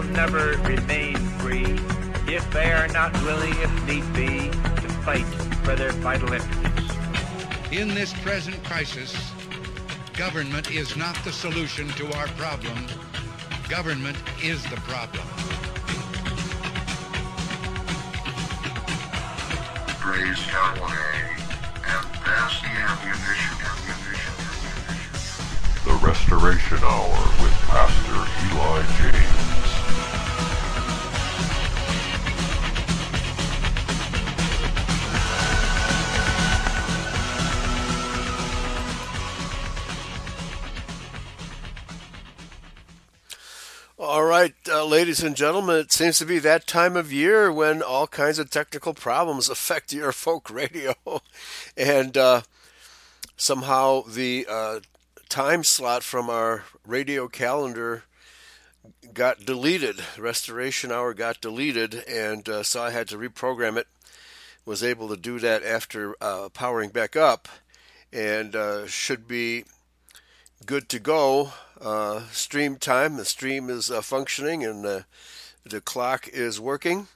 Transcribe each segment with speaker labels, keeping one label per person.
Speaker 1: will never remain free if they are not willing, if need be, to fight for their vital interests.
Speaker 2: In this present crisis, government is not the solution to our problem. Government is the problem.
Speaker 3: Grace Cabernet and pass the ammunition.
Speaker 4: The Restoration Hour with Pastor Eli James.
Speaker 5: Uh, ladies and gentlemen, it seems to be that time of year when all kinds of technical problems affect your folk radio. and uh, somehow the uh, time slot from our radio calendar got deleted. Restoration hour got deleted, and uh, so I had to reprogram it. Was able to do that after uh, powering back up, and uh, should be good to go. Uh, stream time. The stream is uh, functioning and the, the clock is working.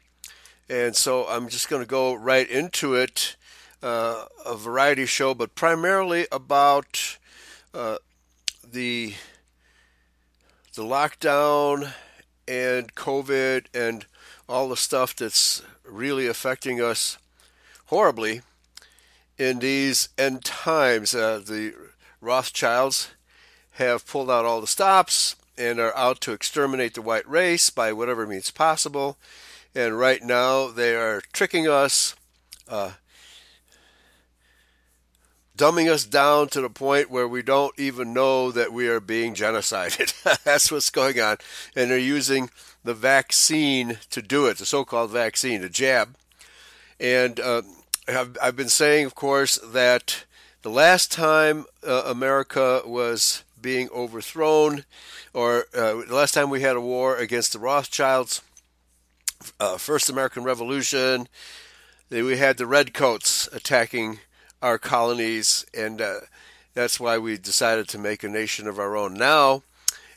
Speaker 5: And so I'm just going to go right into it. Uh, a variety show, but primarily about uh, the the lockdown and COVID and all the stuff that's really affecting us horribly in these end times. Uh, the Rothschilds have pulled out all the stops and are out to exterminate the white race by whatever means possible. And right now they are tricking us, uh, dumbing us down to the point where we don't even know that we are being genocided. That's what's going on. And they're using the vaccine to do it, the so called vaccine, the jab. And uh, I've, I've been saying, of course, that the last time uh, America was being overthrown, or uh, the last time we had a war against the Rothschilds, uh, First American Revolution, we had the Redcoats attacking our colonies, and uh, that's why we decided to make a nation of our own. Now,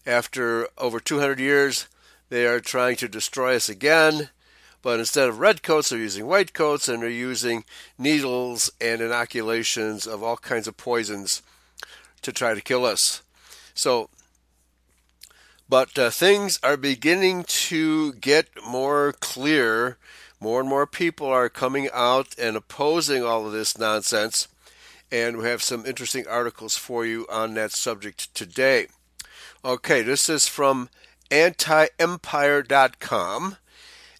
Speaker 5: after over 200 years, they are trying to destroy us again. But instead of red coats, they're using white coats and they're using needles and inoculations of all kinds of poisons to try to kill us. So, but uh, things are beginning to get more clear. More and more people are coming out and opposing all of this nonsense. And we have some interesting articles for you on that subject today. Okay, this is from antiempire.com.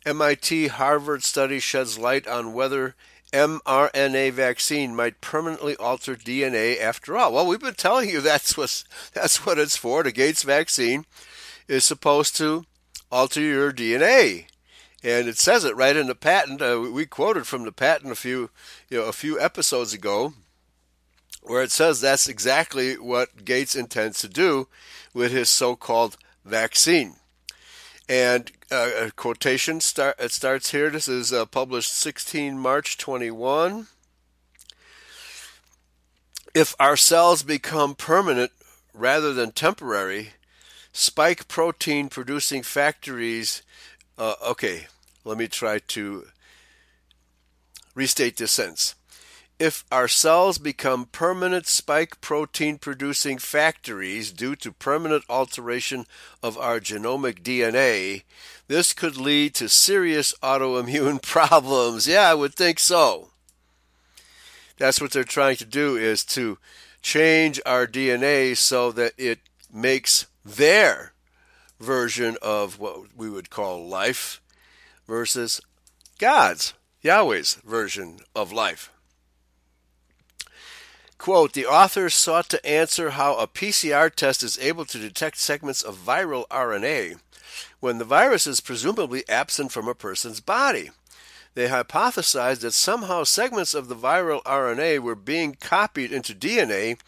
Speaker 5: MIT Harvard study sheds light on whether mRNA vaccine might permanently alter DNA after all. Well, we've been telling you that's what that's what it's for. The Gates vaccine is supposed to alter your DNA, and it says it right in the patent. Uh, we quoted from the patent a few you know a few episodes ago, where it says that's exactly what Gates intends to do with his so-called vaccine. And uh, a quotation start it starts here. This is uh, published 16 March 21. If our cells become permanent rather than temporary, spike protein producing factories. Uh, okay, let me try to restate this sentence. If our cells become permanent spike protein producing factories due to permanent alteration of our genomic DNA, this could lead to serious autoimmune problems. Yeah, I would think so. That's what they're trying to do is to change our DNA so that it makes their version of what we would call life versus God's, Yahweh's version of life. Quote, the authors sought to answer how a PCR test is able to detect segments of viral RNA when the virus is presumably absent from a person's body. They hypothesized that somehow segments of the viral RNA were being copied into DNA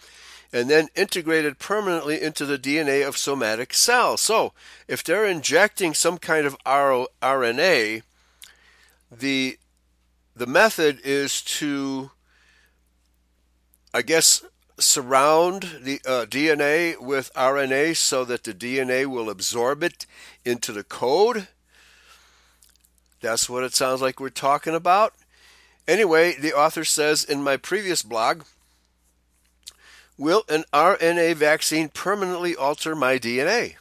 Speaker 5: and then integrated permanently into the DNA of somatic cells. So, if they're injecting some kind of RNA, the the method is to I guess surround the uh, DNA with RNA so that the DNA will absorb it into the code. That's what it sounds like we're talking about. Anyway, the author says in my previous blog Will an RNA vaccine permanently alter my DNA?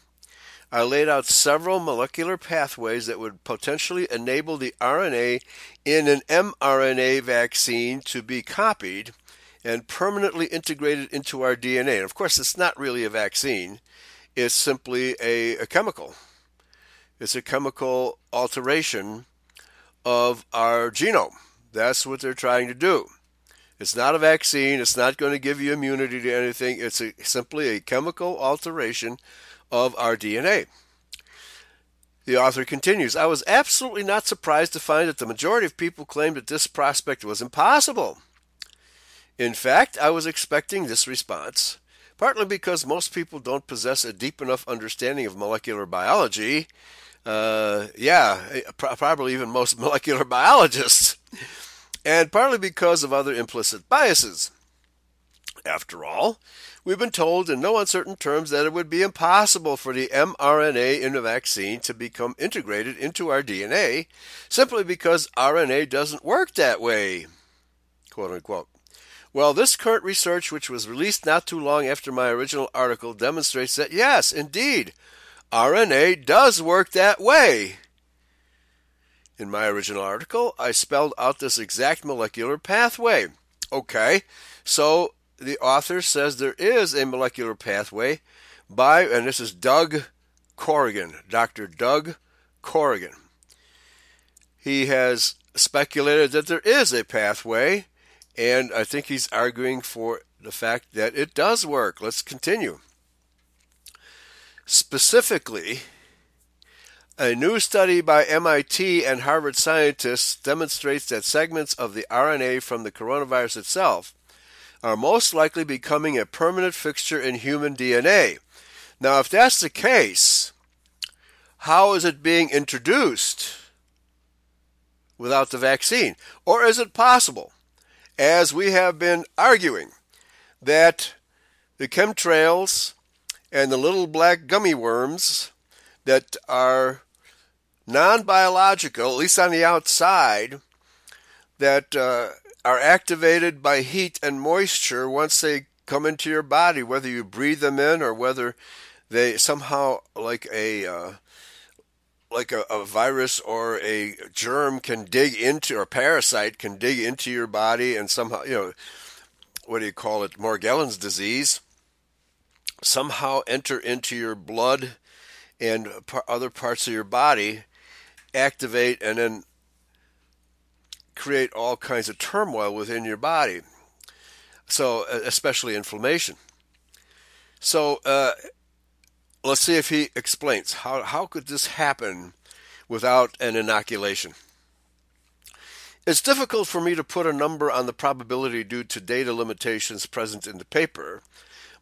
Speaker 5: I laid out several molecular pathways that would potentially enable the RNA in an mRNA vaccine to be copied and permanently integrated into our DNA. And of course, it's not really a vaccine, it's simply a, a chemical. It's a chemical alteration of our genome. That's what they're trying to do. It's not a vaccine. It's not going to give you immunity to anything. It's a, simply a chemical alteration of our DNA. The author continues I was absolutely not surprised to find that the majority of people claimed that this prospect was impossible. In fact, I was expecting this response, partly because most people don't possess a deep enough understanding of molecular biology. Uh, yeah, probably even most molecular biologists and partly because of other implicit biases. After all, we've been told in no uncertain terms that it would be impossible for the mRNA in a vaccine to become integrated into our DNA simply because RNA doesn't work that way. Quote unquote. Well, this current research, which was released not too long after my original article, demonstrates that yes, indeed, RNA does work that way. In my original article, I spelled out this exact molecular pathway. Okay, so the author says there is a molecular pathway by, and this is Doug Corrigan, Dr. Doug Corrigan. He has speculated that there is a pathway, and I think he's arguing for the fact that it does work. Let's continue. Specifically, a new study by MIT and Harvard scientists demonstrates that segments of the RNA from the coronavirus itself are most likely becoming a permanent fixture in human DNA. Now, if that's the case, how is it being introduced without the vaccine? Or is it possible, as we have been arguing, that the chemtrails and the little black gummy worms that are non biological, at least on the outside, that uh, are activated by heat and moisture once they come into your body, whether you breathe them in or whether they somehow, like a uh, like a, a, virus or a germ can dig into, or parasite can dig into your body and somehow, you know, what do you call it, Morgellons disease, somehow enter into your blood and other parts of your body activate and then create all kinds of turmoil within your body. So, especially inflammation. So, uh, let's see if he explains how, how could this happen without an inoculation? It's difficult for me to put a number on the probability due to data limitations present in the paper,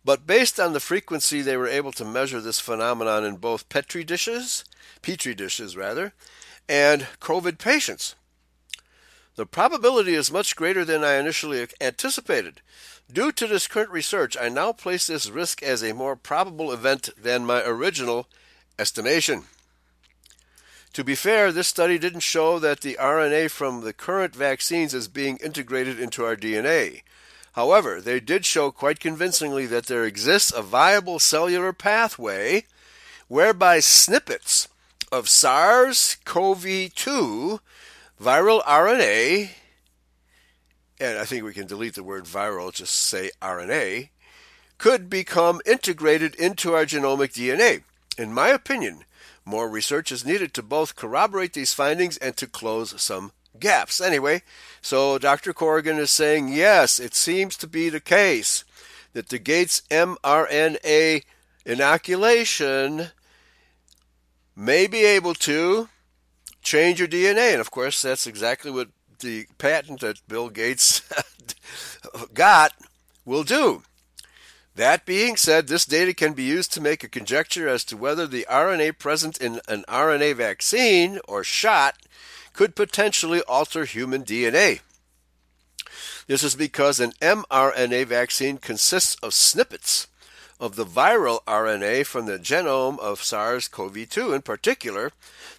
Speaker 5: but based on the frequency they were able to measure this phenomenon in both petri dishes, petri dishes rather, and COVID patients. The probability is much greater than I initially anticipated. Due to this current research, I now place this risk as a more probable event than my original estimation. To be fair, this study didn't show that the RNA from the current vaccines is being integrated into our DNA. However, they did show quite convincingly that there exists a viable cellular pathway whereby snippets of SARS CoV 2 viral RNA, and I think we can delete the word viral, just say RNA, could become integrated into our genomic DNA. In my opinion, more research is needed to both corroborate these findings and to close some gaps. Anyway, so Dr. Corrigan is saying yes, it seems to be the case that the Gates mRNA inoculation may be able to change your DNA. And of course, that's exactly what the patent that Bill Gates got will do. That being said, this data can be used to make a conjecture as to whether the RNA present in an RNA vaccine or shot could potentially alter human DNA. This is because an mRNA vaccine consists of snippets of the viral RNA from the genome of SARS CoV 2. In particular,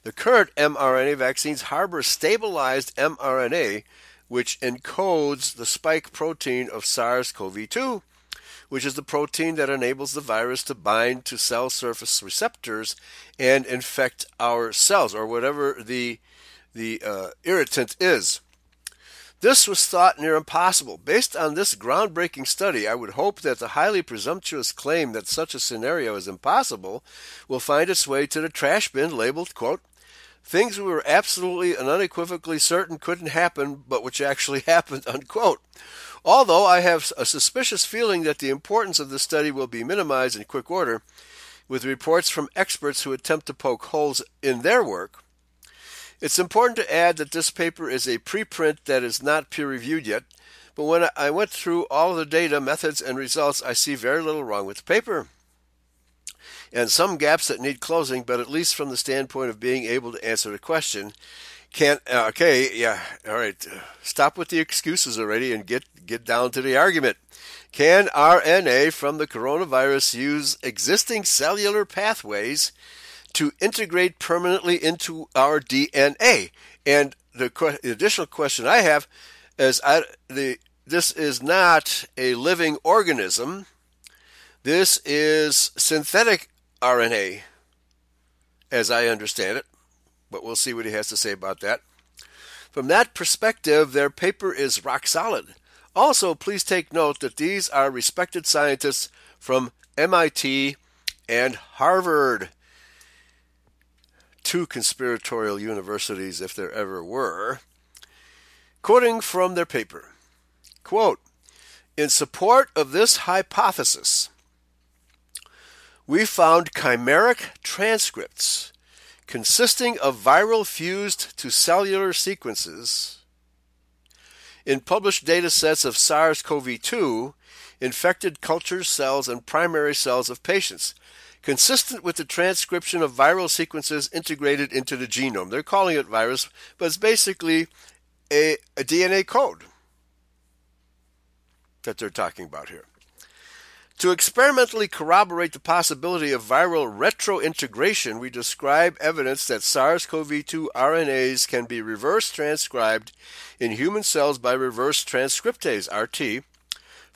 Speaker 5: the current mRNA vaccines harbor stabilized mRNA, which encodes the spike protein of SARS CoV 2, which is the protein that enables the virus to bind to cell surface receptors and infect our cells, or whatever the, the uh, irritant is. This was thought near impossible. Based on this groundbreaking study, I would hope that the highly presumptuous claim that such a scenario is impossible will find its way to the trash bin labeled, quote, things we were absolutely and unequivocally certain couldn't happen, but which actually happened, unquote. Although I have a suspicious feeling that the importance of this study will be minimized in quick order, with reports from experts who attempt to poke holes in their work, it's important to add that this paper is a preprint that is not peer reviewed yet, but when I went through all the data, methods, and results, I see very little wrong with the paper. And some gaps that need closing, but at least from the standpoint of being able to answer the question, can't uh, okay yeah all right stop with the excuses already and get get down to the argument can rna from the coronavirus use existing cellular pathways to integrate permanently into our DNA. And the, que- the additional question I have is I, the, this is not a living organism. This is synthetic RNA, as I understand it. But we'll see what he has to say about that. From that perspective, their paper is rock solid. Also, please take note that these are respected scientists from MIT and Harvard two conspiratorial universities, if there ever were, quoting from their paper quote, In support of this hypothesis, we found chimeric transcripts consisting of viral fused to cellular sequences in published data sets of SARS CoV 2 infected culture cells and primary cells of patients consistent with the transcription of viral sequences integrated into the genome. They're calling it virus, but it's basically a, a DNA code that they're talking about here. To experimentally corroborate the possibility of viral retrointegration, we describe evidence that SARS CoV 2 RNAs can be reverse transcribed in human cells by reverse transcriptase, RT,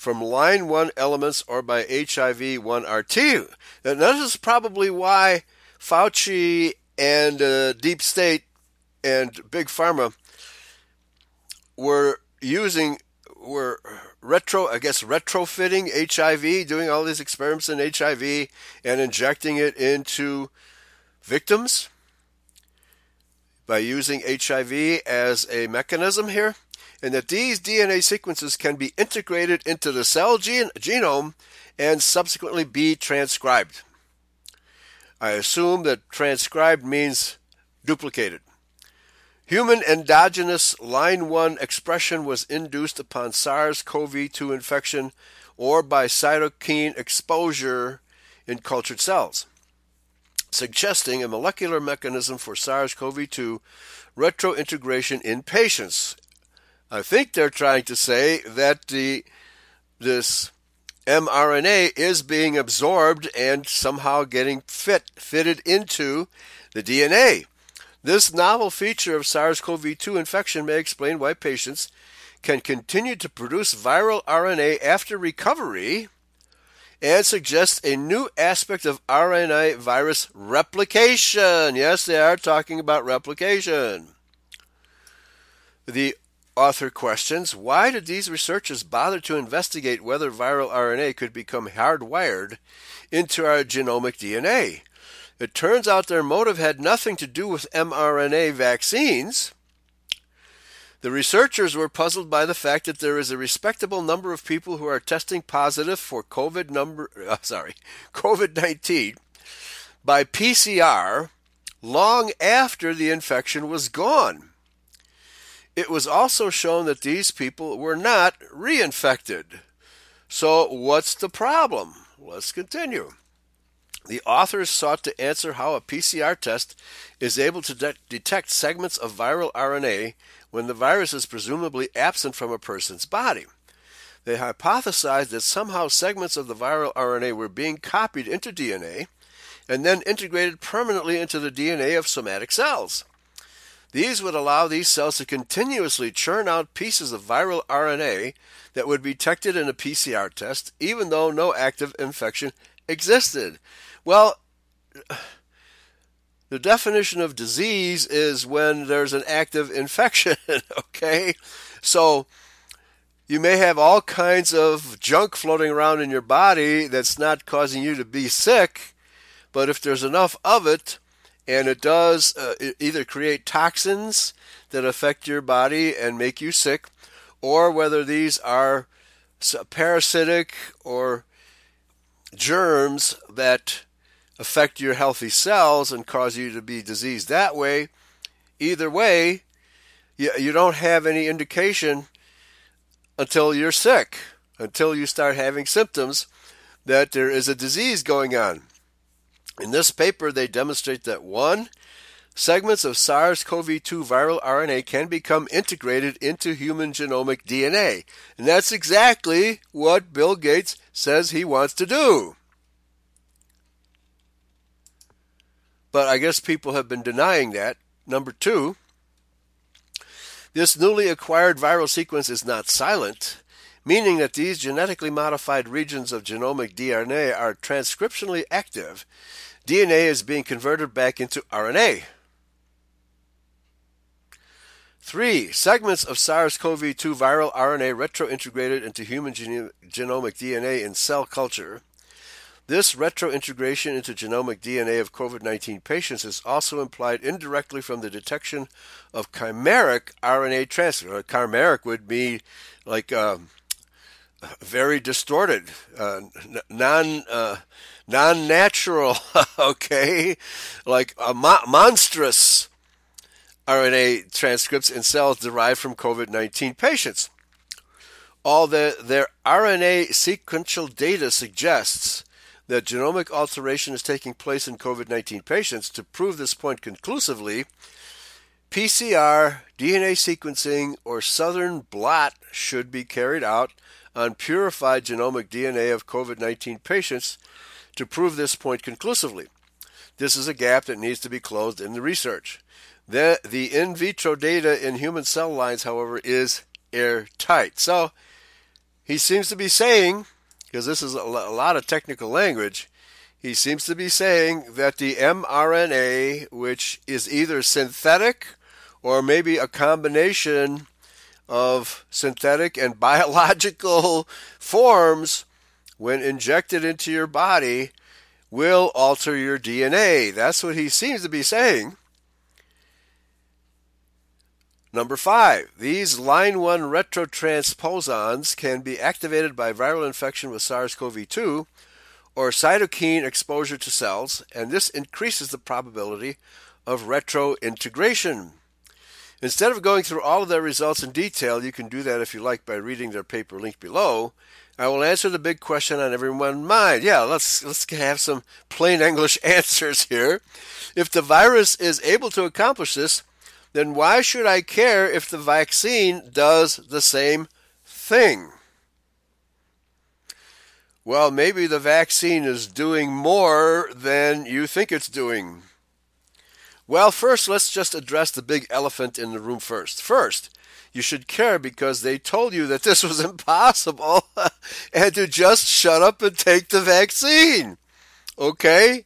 Speaker 5: from line 1 elements or by HIV 1RT. Now, this is probably why Fauci and uh, Deep State and Big Pharma were using, were retro, I guess, retrofitting HIV, doing all these experiments in HIV and injecting it into victims by using HIV as a mechanism here and that these DNA sequences can be integrated into the cell genome and subsequently be transcribed. I assume that transcribed means duplicated. Human endogenous line 1 expression was induced upon SARS CoV 2 infection or by cytokine exposure in cultured cells, suggesting a molecular mechanism for SARS CoV 2 retrointegration in patients I think they're trying to say that the this mRNA is being absorbed and somehow getting fit fitted into the DNA. This novel feature of SARS-CoV-2 infection may explain why patients can continue to produce viral RNA after recovery and suggests a new aspect of RNA virus replication. Yes, they are talking about replication. The author questions why did these researchers bother to investigate whether viral RNA could become hardwired into our genomic DNA? It turns out their motive had nothing to do with mRNA vaccines. The researchers were puzzled by the fact that there is a respectable number of people who are testing positive for COVID number uh, sorry, COVID-19 by PCR long after the infection was gone. It was also shown that these people were not reinfected. So, what's the problem? Let's continue. The authors sought to answer how a PCR test is able to de- detect segments of viral RNA when the virus is presumably absent from a person's body. They hypothesized that somehow segments of the viral RNA were being copied into DNA and then integrated permanently into the DNA of somatic cells. These would allow these cells to continuously churn out pieces of viral RNA that would be detected in a PCR test, even though no active infection existed. Well, the definition of disease is when there's an active infection, okay? So you may have all kinds of junk floating around in your body that's not causing you to be sick, but if there's enough of it, and it does uh, either create toxins that affect your body and make you sick, or whether these are parasitic or germs that affect your healthy cells and cause you to be diseased that way. Either way, you, you don't have any indication until you're sick, until you start having symptoms that there is a disease going on. In this paper, they demonstrate that one, segments of SARS CoV 2 viral RNA can become integrated into human genomic DNA. And that's exactly what Bill Gates says he wants to do. But I guess people have been denying that. Number two, this newly acquired viral sequence is not silent, meaning that these genetically modified regions of genomic DNA are transcriptionally active. DNA is being converted back into RNA. Three, segments of SARS CoV 2 viral RNA retrointegrated into human genomic DNA in cell culture this retrointegration into genomic DNA of COVID 19 patients is also implied indirectly from the detection of chimeric RNA transfer. Chimeric would be like uh, very distorted, uh, non uh, non natural, okay, like mo- monstrous RNA transcripts in cells derived from COVID 19 patients. All the, their RNA sequential data suggests that genomic alteration is taking place in COVID 19 patients. To prove this point conclusively, PCR, DNA sequencing, or southern blot should be carried out on purified genomic DNA of COVID 19 patients to prove this point conclusively. This is a gap that needs to be closed in the research. The, the in vitro data in human cell lines, however, is airtight. So he seems to be saying because this is a lot of technical language, he seems to be saying that the mRNA, which is either synthetic or maybe a combination of synthetic and biological forms, when injected into your body, will alter your DNA. That's what he seems to be saying. Number five, these line 1 retrotransposons can be activated by viral infection with SARS CoV 2 or cytokine exposure to cells, and this increases the probability of retrointegration. Instead of going through all of their results in detail, you can do that if you like by reading their paper link below. I will answer the big question on everyone's mind. Yeah, let's let's have some plain English answers here. If the virus is able to accomplish this, then why should I care if the vaccine does the same thing? Well, maybe the vaccine is doing more than you think it's doing. Well, first, let's just address the big elephant in the room first. First, you should care because they told you that this was impossible and to just shut up and take the vaccine. Okay?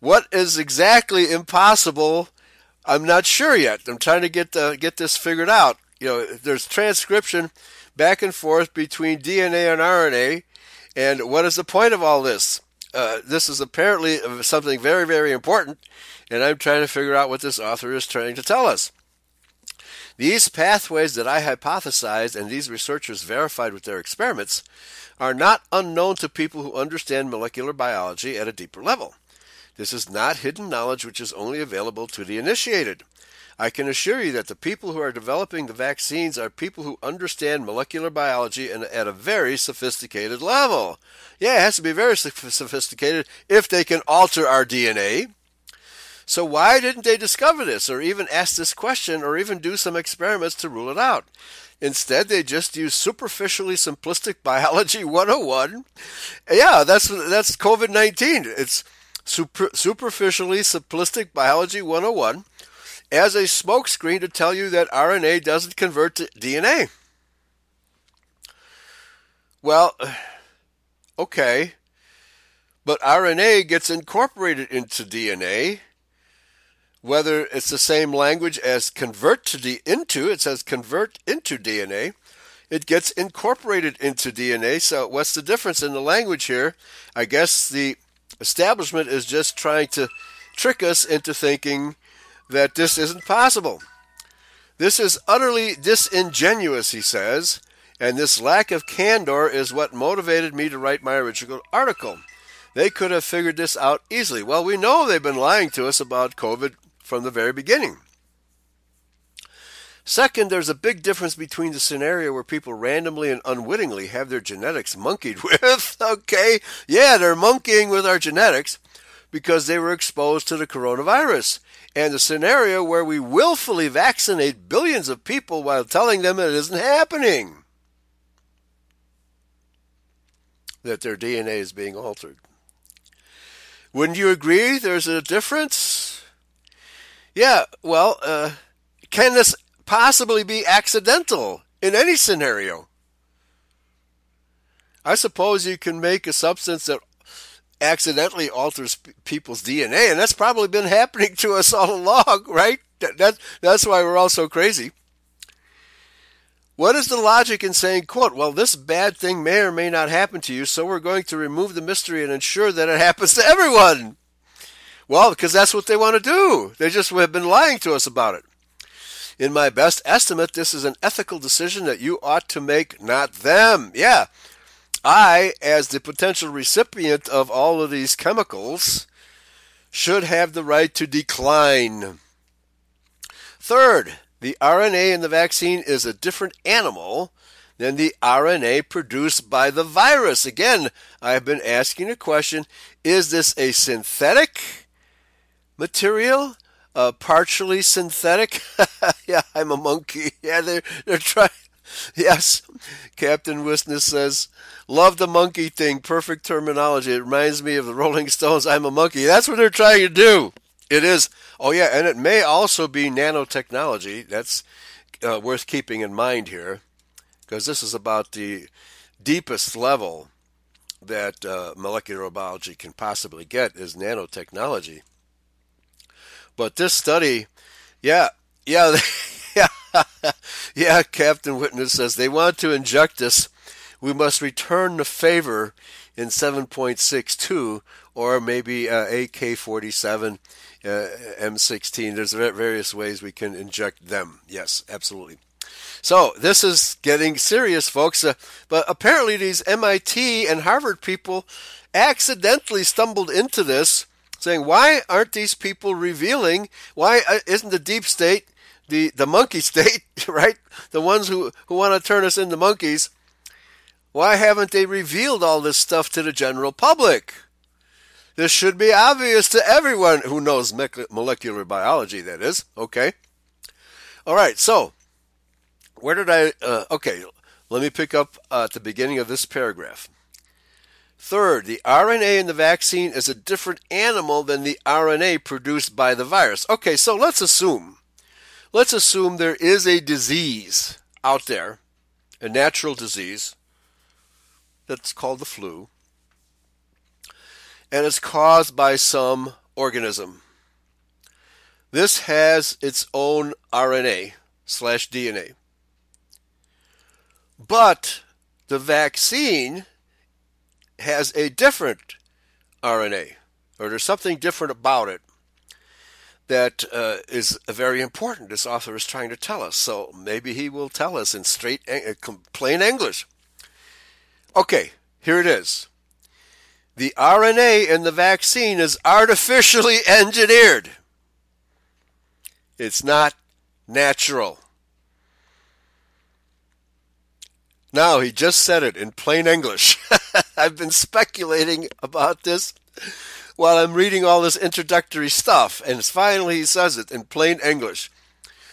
Speaker 5: What is exactly impossible I'm not sure yet. I'm trying to get the, get this figured out. You know, there's transcription back and forth between DNA and RNA, and what is the point of all this? Uh, this is apparently something very, very important, and I'm trying to figure out what this author is trying to tell us. These pathways that I hypothesized and these researchers verified with their experiments are not unknown to people who understand molecular biology at a deeper level. This is not hidden knowledge which is only available to the initiated. I can assure you that the people who are developing the vaccines are people who understand molecular biology and at a very sophisticated level. Yeah, it has to be very sophisticated if they can alter our DNA. So why didn't they discover this or even ask this question or even do some experiments to rule it out? Instead, they just use superficially simplistic biology 101. Yeah, that's that's COVID-19. It's super, superficially simplistic biology 101 as a smokescreen to tell you that RNA doesn't convert to DNA. Well, okay. But RNA gets incorporated into DNA whether it's the same language as convert to the into, it says convert into DNA. It gets incorporated into DNA. So what's the difference in the language here? I guess the establishment is just trying to trick us into thinking that this isn't possible. This is utterly disingenuous, he says, and this lack of candor is what motivated me to write my original article. They could have figured this out easily. Well, we know they've been lying to us about COVID from the very beginning. Second, there's a big difference between the scenario where people randomly and unwittingly have their genetics monkeyed with. okay, yeah, they're monkeying with our genetics because they were exposed to the coronavirus. And the scenario where we willfully vaccinate billions of people while telling them it isn't happening. That their DNA is being altered. Wouldn't you agree there's a difference? Yeah, well, uh, can this possibly be accidental in any scenario? I suppose you can make a substance that accidentally alters people's DNA, and that's probably been happening to us all along, right? That, that, that's why we're all so crazy. What is the logic in saying, quote, well, this bad thing may or may not happen to you, so we're going to remove the mystery and ensure that it happens to everyone? Well, because that's what they want to do. They just have been lying to us about it. In my best estimate, this is an ethical decision that you ought to make, not them. Yeah. I, as the potential recipient of all of these chemicals, should have the right to decline. Third, the RNA in the vaccine is a different animal than the RNA produced by the virus. Again, I have been asking a question is this a synthetic material, uh, partially synthetic. yeah, I'm a monkey. Yeah, they're they're trying. Yes, Captain Witness says, "Love the monkey thing. Perfect terminology. It reminds me of the Rolling Stones. I'm a monkey. That's what they're trying to do. It is. Oh yeah, and it may also be nanotechnology. That's uh, worth keeping in mind here, because this is about the deepest level that uh, molecular biology can possibly get is nanotechnology. But this study, yeah, yeah, yeah, yeah, Captain Witness says they want to inject us. We must return the favor in 7.62 or maybe uh, AK 47, uh, M16. There's various ways we can inject them. Yes, absolutely. So this is getting serious, folks. Uh, but apparently, these MIT and Harvard people accidentally stumbled into this saying, why aren't these people revealing? Why uh, isn't the deep state, the, the monkey state, right? The ones who, who want to turn us into monkeys, why haven't they revealed all this stuff to the general public? This should be obvious to everyone who knows molecular biology, that is. Okay? All right, so where did I. Uh, okay, let me pick up uh, at the beginning of this paragraph. Third, the RNA in the vaccine is a different animal than the RNA produced by the virus. Okay, so let's assume. Let's assume there is a disease out there, a natural disease that's called the flu, and it's caused by some organism. This has its own RNA slash DNA. But the vaccine has a different RNA, or there's something different about it that uh, is very important. This author is trying to tell us. So maybe he will tell us in straight, uh, plain English. Okay, here it is. The RNA in the vaccine is artificially engineered. It's not natural. Now, he just said it in plain English. I've been speculating about this while I'm reading all this introductory stuff, and finally he says it in plain English.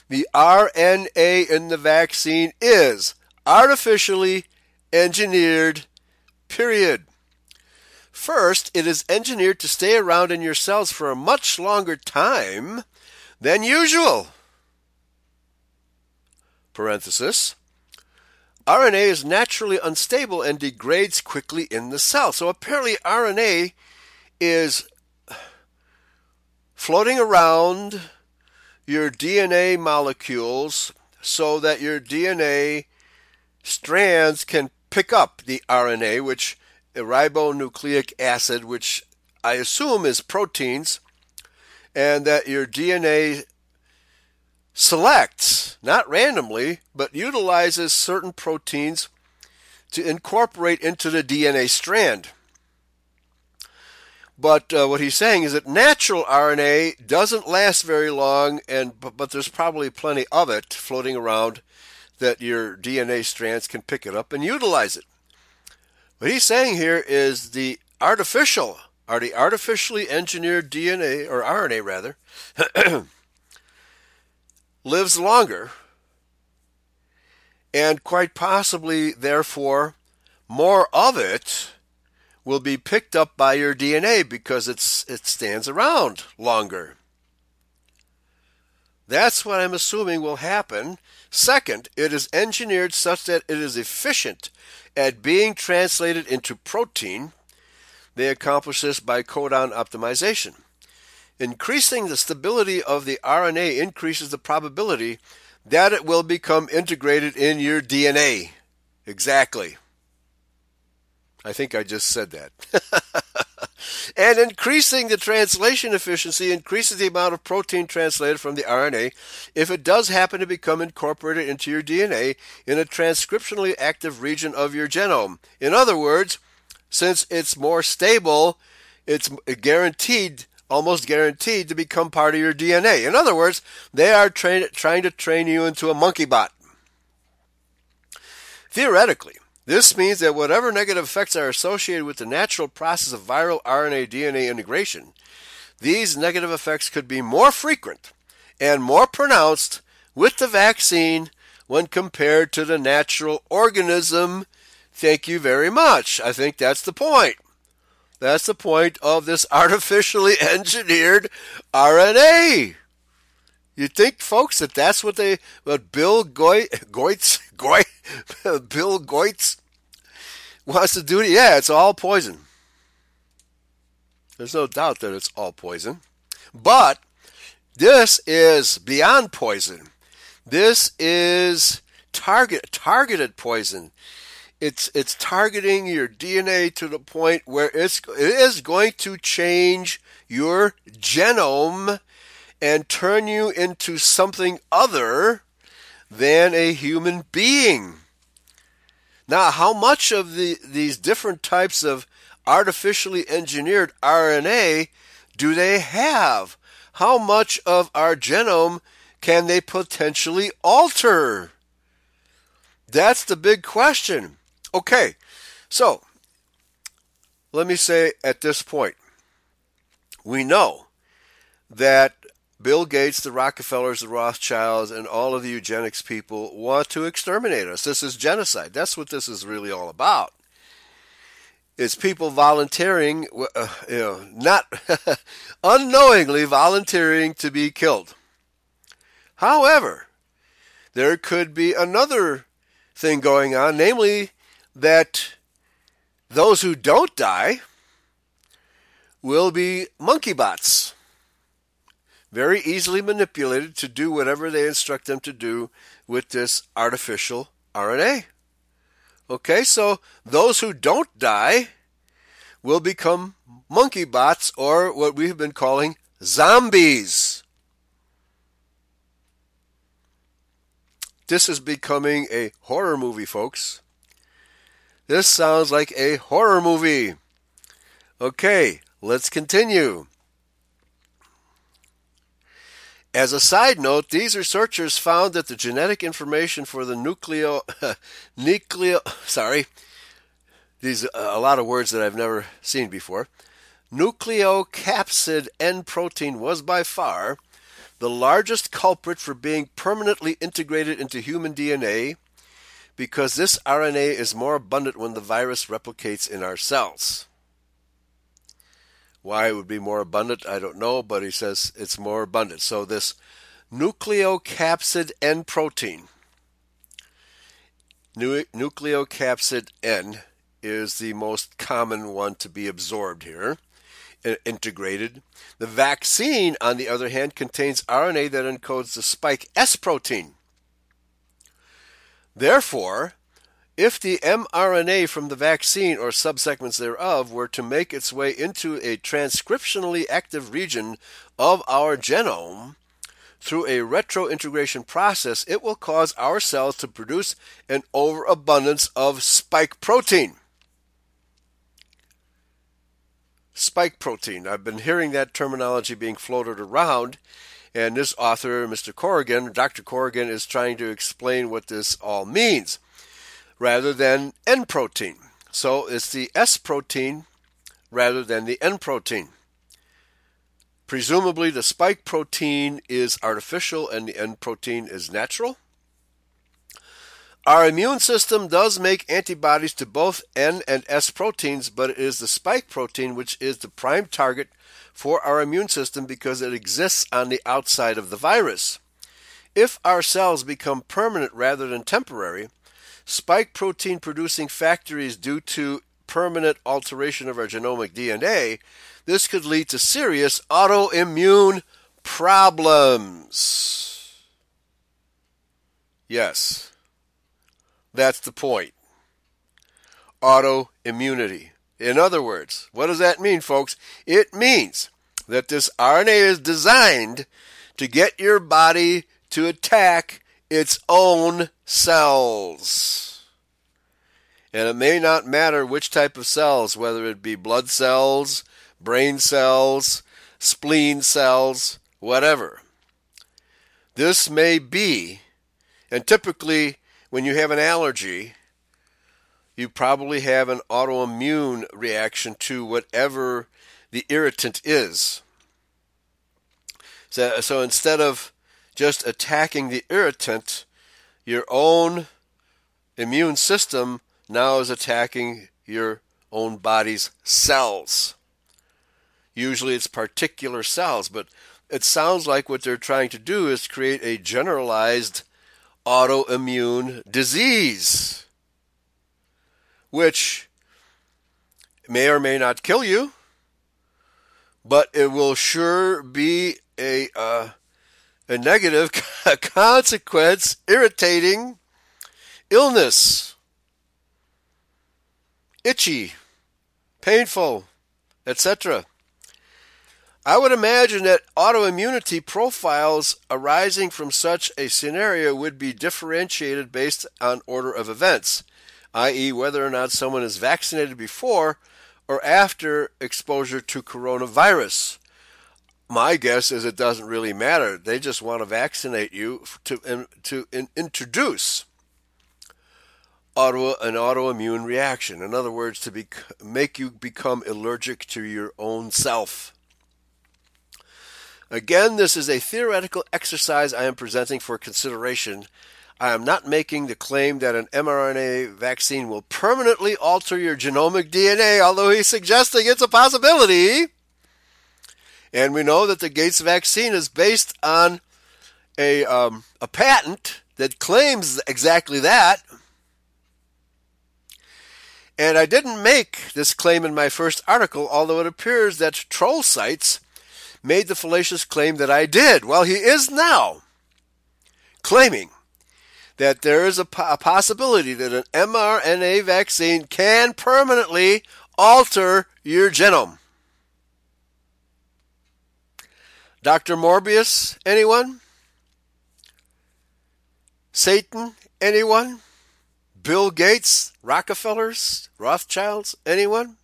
Speaker 5: The RNA in the vaccine is artificially engineered, period. First, it is engineered to stay around in your cells for a much longer time than usual. Parenthesis. RNA is naturally unstable and degrades quickly in the cell. So apparently, RNA is floating around your DNA molecules so that your DNA strands can pick up the RNA, which ribonucleic acid, which I assume is proteins, and that your DNA selects, not randomly, but utilizes certain proteins to incorporate into the DNA strand. But uh, what he's saying is that natural RNA doesn't last very long, and but, but there's probably plenty of it floating around that your DNA strands can pick it up and utilize it. What he's saying here is the artificial, are the artificially engineered DNA or RNA rather, lives longer, and quite possibly, therefore, more of it will be picked up by your DNA because it's it stands around longer. That's what I'm assuming will happen. Second, it is engineered such that it is efficient at being translated into protein. They accomplish this by codon optimization. Increasing the stability of the RNA increases the probability that it will become integrated in your DNA. Exactly. I think I just said that. and increasing the translation efficiency increases the amount of protein translated from the RNA if it does happen to become incorporated into your DNA in a transcriptionally active region of your genome. In other words, since it's more stable, it's guaranteed almost guaranteed to become part of your DNA. In other words, they are trying to train you into a monkey bot. Theoretically, this means that whatever negative effects are associated with the natural process of viral RNA DNA integration, these negative effects could be more frequent and more pronounced with the vaccine when compared to the natural organism. Thank you very much. I think that's the point. That's the point of this artificially engineered RNA. You think, folks, that that's what they, what Bill Goy, Goitz, Bill Goitz wants to do? Yeah, it's all poison. There's no doubt that it's all poison. But this is beyond poison. This is target targeted poison it's it's targeting your DNA to the point where it's it is going to change your genome and turn you into something other than a human being. Now, how much of the these different types of artificially engineered RNA do they have? How much of our genome can they potentially alter? That's the big question. Okay, so let me say at this point, we know that Bill Gates, the Rockefellers, the Rothschilds, and all of the eugenics people want to exterminate us. This is genocide. That's what this is really all about. It's people volunteering, uh, you know, not unknowingly volunteering to be killed. However, there could be another thing going on, namely that those who don't die will be monkey bots, very easily manipulated to do whatever they instruct them to do with this artificial RNA. Okay, so those who don't die will become monkey bots or what we've been calling zombies. This is becoming a horror movie, folks. This sounds like a horror movie. Okay, let's continue. As a side note, these researchers found that the genetic information for the nucleo, nucleo, sorry, these uh, a lot of words that I've never seen before. Nucleocapsid N protein was by far the largest culprit for being permanently integrated into human DNA because this RNA is more abundant when the virus replicates in our cells. Why it would be more abundant, I don't know, but he says it's more abundant. So this nucleocapsid N protein, nucleocapsid N, is the most common one to be absorbed here, integrated. The vaccine, on the other hand, contains RNA that encodes the spike S protein. Therefore, if the mRNA from the vaccine or subsegments thereof were to make its way into a transcriptionally active region of our genome through a retrointegration process, it will cause our cells to produce an overabundance of spike protein. Spike protein. I've been hearing that terminology being floated around and this author, Mr. Corrigan, Dr. Corrigan, is trying to explain what this all means rather than N protein. So it's the S protein rather than the N protein. Presumably, the spike protein is artificial and the N protein is natural. Our immune system does make antibodies to both N and S proteins, but it is the spike protein which is the prime target for our immune system because it exists on the outside of the virus. If our cells become permanent rather than temporary, spike protein producing factories due to permanent alteration of our genomic DNA, this could lead to serious autoimmune problems. Yes, that's the point. Autoimmunity. In other words, what does that mean, folks? It means that this RNA is designed to get your body to attack its own cells. And it may not matter which type of cells, whether it be blood cells, brain cells, spleen cells, whatever. This may be, and typically when you have an allergy, you probably have an autoimmune reaction to whatever the irritant is. So, so instead of just attacking the irritant, your own immune system now is attacking your own body's cells. Usually it's particular cells, but it sounds like what they're trying to do is create a generalized autoimmune disease which may or may not kill you, but it will sure be a uh, a negative consequence, irritating illness, itchy, painful, etc. I would imagine that autoimmunity profiles arising from such a scenario would be differentiated based on order of events i.e., whether or not someone is vaccinated before or after exposure to coronavirus. My guess is it doesn't really matter. They just want to vaccinate you to to introduce auto an autoimmune reaction. In other words, to be, make you become allergic to your own self. Again, this is a theoretical exercise I am presenting for consideration I am not making the claim that an mRNA vaccine will permanently alter your genomic DNA, although he's suggesting it's a possibility. And we know that the Gates vaccine is based on a, um, a patent that claims exactly that. And I didn't make this claim in my first article, although it appears that troll sites made the fallacious claim that I did. Well, he is now claiming that there is a, a possibility that an mRNA vaccine can permanently alter your genome. Dr. Morbius, anyone? Satan, anyone? Bill Gates, Rockefellers, Rothschilds, anyone?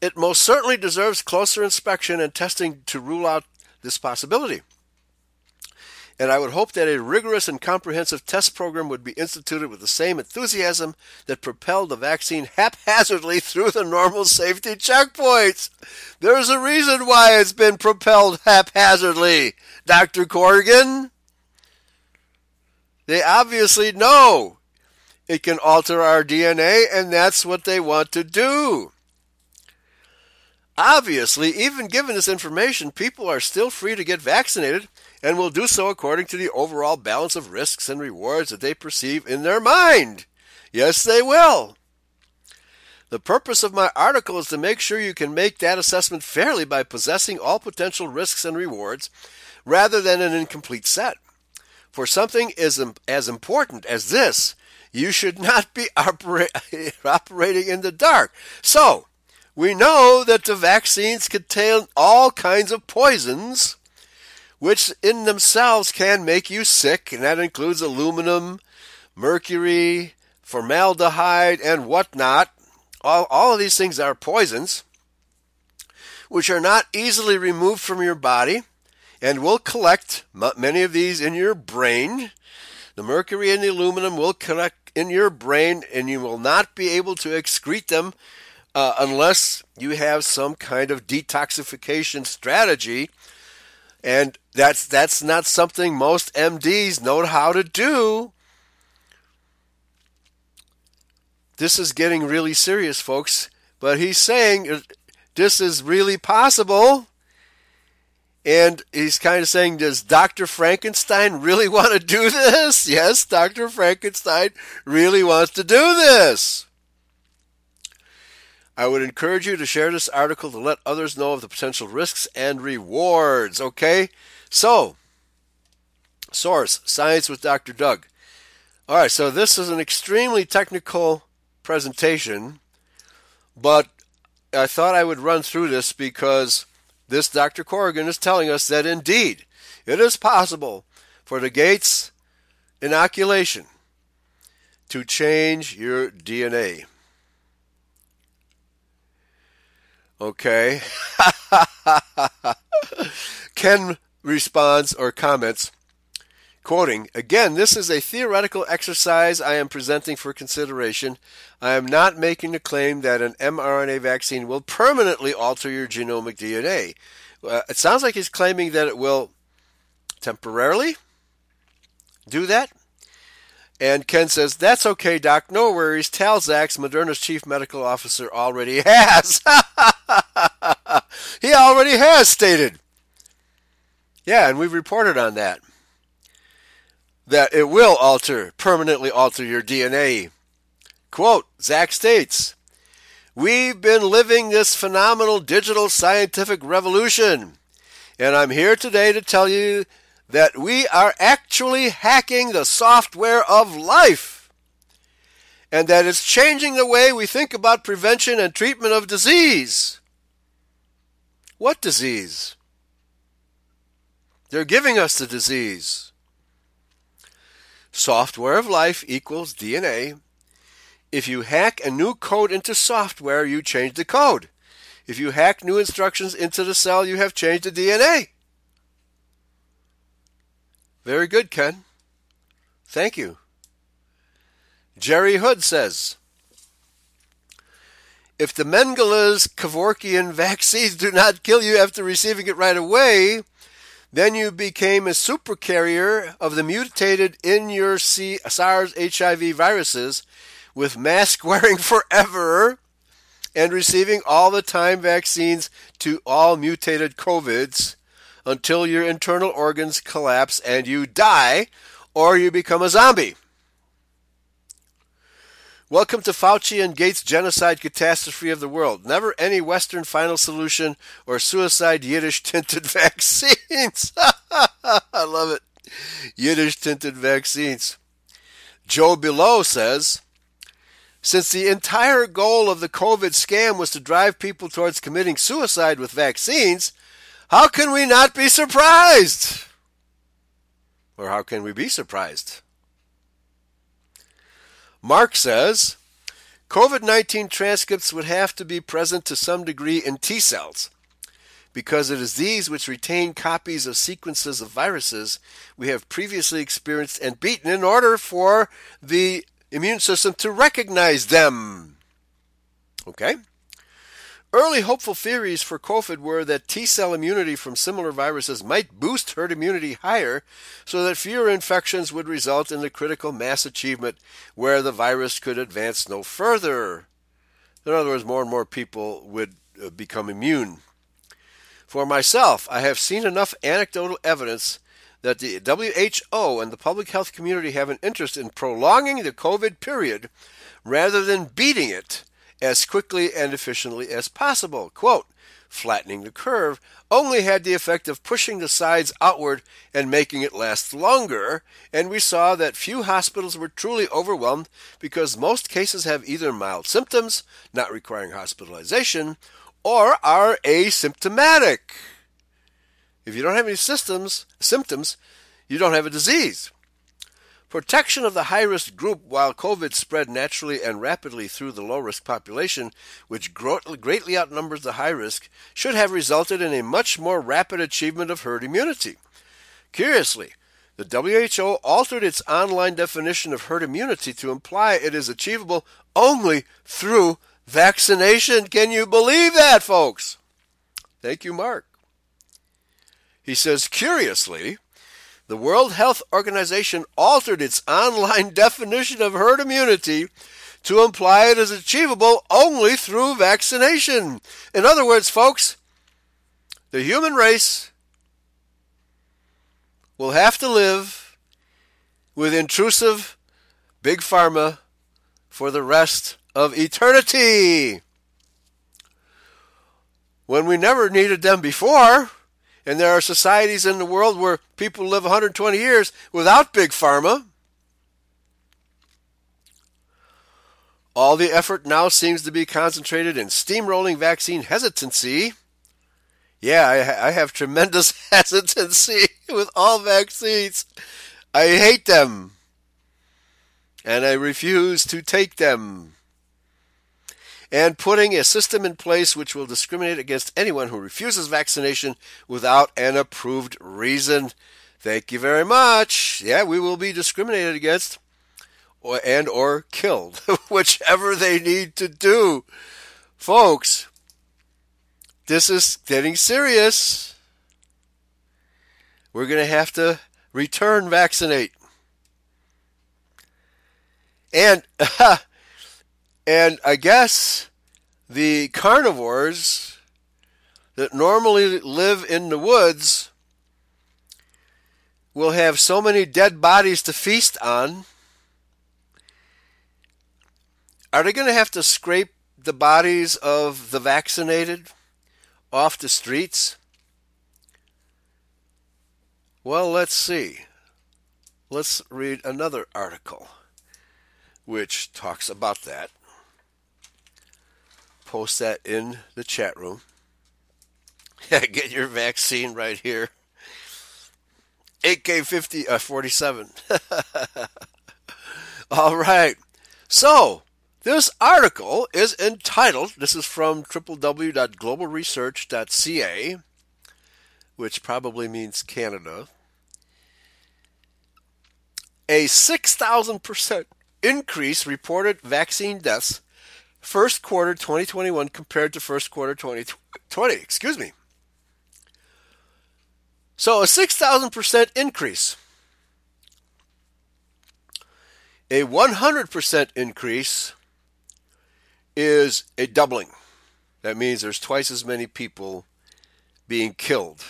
Speaker 5: It most certainly deserves closer inspection and testing to rule out this possibility. And I would hope that a rigorous and comprehensive test program would be instituted with the same enthusiasm that propelled the vaccine haphazardly through the normal safety checkpoints. There's a reason why it's been propelled haphazardly, Dr. Corrigan. They obviously know it can alter our DNA, and that's what they want to do. Obviously, even given this information, people are still free to get vaccinated and will do so according to the overall balance of risks and rewards that they perceive in their mind. Yes, they will. The purpose of my article is to make sure you can make that assessment fairly by possessing all potential risks and rewards rather than an incomplete set. For something as, important as this, you should not be opera- operating in the dark. So, we know that the vaccines contain all kinds of poisons, which in themselves can make you sick, and that includes aluminum, mercury, formaldehyde, and whatnot. All, all of these things are poisons, which are not easily removed from your body and will collect many of these in your brain. The mercury and the aluminum will collect in your brain, and you will not be able to excrete them uh, unless you have some kind of detoxification strategy. And that's that's not something most MDs know how to do. This is getting really serious, folks. But he's saying this is really possible. And he's kind of saying, Does Dr. Frankenstein really want to do this? Yes, Dr. Frankenstein really wants to do this. I would encourage you to share this article to let others know of the potential risks and rewards. Okay? So, source Science with Dr. Doug. All right, so this is an extremely technical presentation, but I thought I would run through this because this Dr. Corrigan is telling us that indeed it is possible for the Gates inoculation to change your DNA. Okay. Ken responds or comments, quoting, Again, this is a theoretical exercise I am presenting for consideration. I am not making the claim that an mRNA vaccine will permanently alter your genomic DNA. Uh, it sounds like he's claiming that it will temporarily do that. And Ken says, That's okay, Doc. No worries. Tal Zaks, Moderna's chief medical officer, already has. he already has stated. Yeah, and we've reported on that. That it will alter, permanently alter your DNA. Quote, Zaks states, We've been living this phenomenal digital scientific revolution. And I'm here today to tell you that we are actually hacking the software of life and that it's changing the way we think about prevention and treatment of disease. What disease? They're giving us the disease. Software of life equals DNA. If you hack a new code into software, you change the code. If you hack new instructions into the cell, you have changed the DNA. Very good, Ken. Thank you. Jerry Hood says If the Mengeles Kevorkian vaccines do not kill you after receiving it right away, then you became a supercarrier of the mutated in your C- SARS HIV viruses with mask wearing forever and receiving all the time vaccines to all mutated COVIDs until your internal organs collapse and you die or you become a zombie. Welcome to Fauci and Gates' genocide catastrophe of the world. Never any Western final solution or suicide Yiddish tinted vaccines. I love it. Yiddish tinted vaccines. Joe Below says, since the entire goal of the COVID scam was to drive people towards committing suicide with vaccines, how can we not be surprised? Or how can we be surprised? Mark says COVID 19 transcripts would have to be present to some degree in T cells. because it is these which retain copies of sequences of viruses we have previously experienced and beaten in order for the immune system to recognize them. Okay? Early hopeful theories for COVID were that T cell immunity from similar viruses might boost herd immunity higher so that fewer infections would result in the critical mass achievement where the virus could advance no further. In other words, more and more people would uh, become immune. For myself, I have seen enough anecdotal evidence that the WHO and the public health community have an interest in prolonging the COVID period rather than beating it as quickly and efficiently as possible. Quote, flattening the curve only had the effect of pushing the sides outward and making it last longer, and we saw that few hospitals were truly overwhelmed because most cases have either mild symptoms, not requiring hospitalization, or are asymptomatic. If you don't have any systems, symptoms, you don't have a disease. Protection of the high risk group while COVID spread naturally and rapidly through the low risk population, which greatly outnumbers the high risk, should have resulted in a much more rapid achievement of herd immunity. Curiously, the WHO altered its online definition of herd immunity to imply it is achievable only through vaccination. Can you believe that, folks? Thank you, Mark. He says, curiously, the World Health Organization altered its online definition of herd immunity to imply it is achievable only through vaccination. In other words, folks, the human race will have to live with intrusive big pharma for the rest of eternity. When we never needed them before. And there are societies in the world where people live 120 years without big pharma. All the effort now seems to be concentrated in steamrolling vaccine hesitancy. Yeah, I, I have tremendous hesitancy with all vaccines. I hate them. And I refuse to take them and putting a system in place which will discriminate against anyone who refuses vaccination without an approved reason. Thank you very much. Yeah, we will be discriminated against or, and or killed, whichever they need to do. Folks, this is getting serious. We're going to have to return vaccinate. And And I guess the carnivores that normally live in the woods will have so many dead bodies to feast on. Are they going to have to scrape the bodies of the vaccinated off the streets? Well, let's see. Let's read another article which talks about that post that in the chat room. Get your vaccine right here. AK50 uh, 47. All right. So, this article is entitled, this is from www.globalresearch.ca, which probably means Canada. A 6,000% increase reported vaccine deaths first quarter 2021 compared to first quarter 2020. Excuse me. So a 6,000% increase. A 100% increase is a doubling. That means there's twice as many people being killed.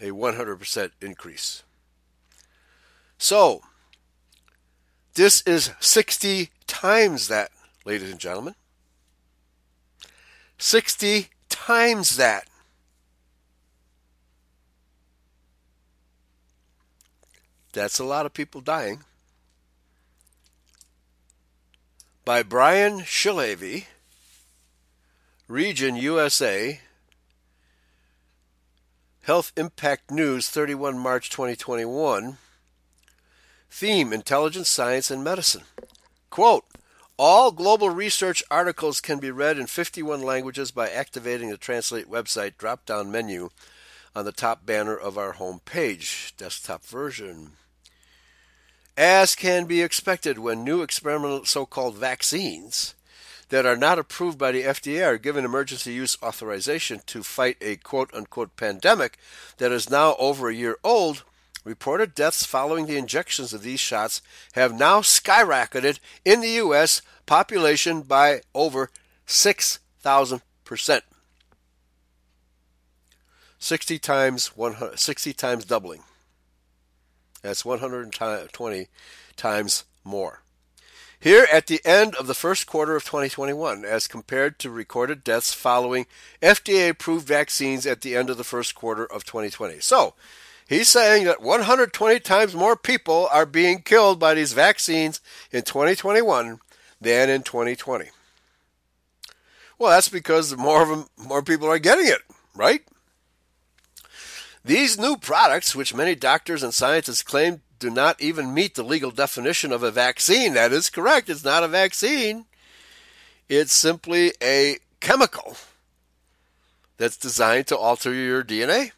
Speaker 5: A 100% increase. So, this is 60 times that, ladies and gentlemen. 60 times that. That's a lot of people dying. By Brian Shilhavy, Region USA, Health Impact News, 31 March 2021. Theme Intelligence, Science, and Medicine. Quote All global research articles can be read in 51 languages by activating the Translate website drop down menu on the top banner of our home page, desktop version. As can be expected when new experimental so called vaccines that are not approved by the FDA are given emergency use authorization to fight a quote unquote pandemic that is now over a year old, reported deaths following the injections of these shots have now skyrocketed in the U.S. population by over 6,000%. 60 times 100, 60 times doubling. That's 120 times more. Here at the end of the first quarter of 2021, as compared to recorded deaths following FDA approved vaccines at the end of the first quarter of 2020. So, he's saying that 120 times more people are being killed by these vaccines in 2021 than in 2020. Well, that's because more of them, more people are getting it, right? These new products, which many doctors and scientists claim do not even meet the legal definition of a vaccine, that is correct, it's not a vaccine. It's simply a chemical that's designed to alter your DNA.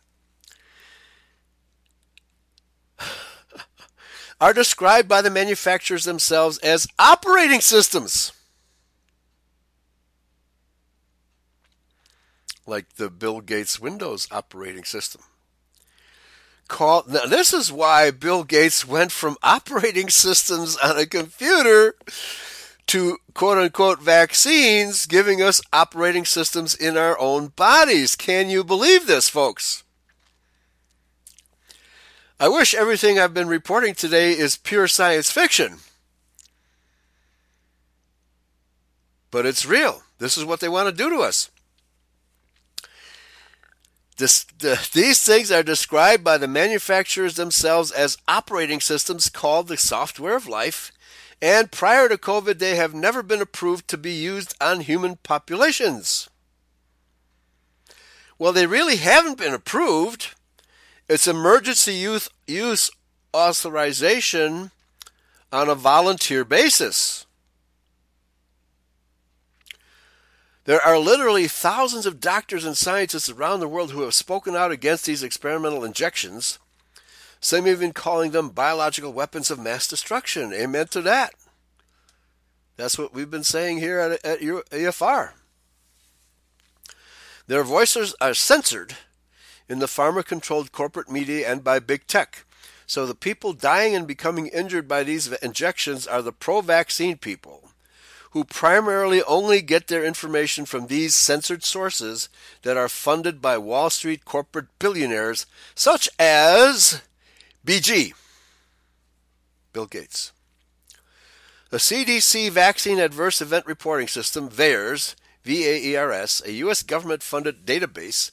Speaker 5: Are described by the manufacturers themselves as operating systems. Like the Bill Gates Windows operating system called. Now, this is why Bill Gates went from operating systems on a computer to quote unquote vaccines, giving us operating systems in our own bodies. Can you believe this, folks? I wish everything I've been reporting today is pure science fiction. But it's real. This is what they want to do to us. This, the, these things are described by the manufacturers themselves as operating systems called the software of life, and prior to COVID, they have never been approved to be used on human populations. Well, they really haven't been approved. It's emergency youth use authorization on a volunteer basis. There are literally thousands of doctors and scientists around the world who have spoken out against these experimental injections, some even calling them biological weapons of mass destruction. Amen to that. That's what we've been saying here at, at AFR. Their voices are censored in the pharma controlled corporate media and by big tech. So the people dying and becoming injured by these injections are the pro vaccine people who primarily only get their information from these censored sources that are funded by Wall Street corporate billionaires such as BG, Bill Gates. The CDC Vaccine Adverse Event Reporting System, VAERS, V A U.S. government funded database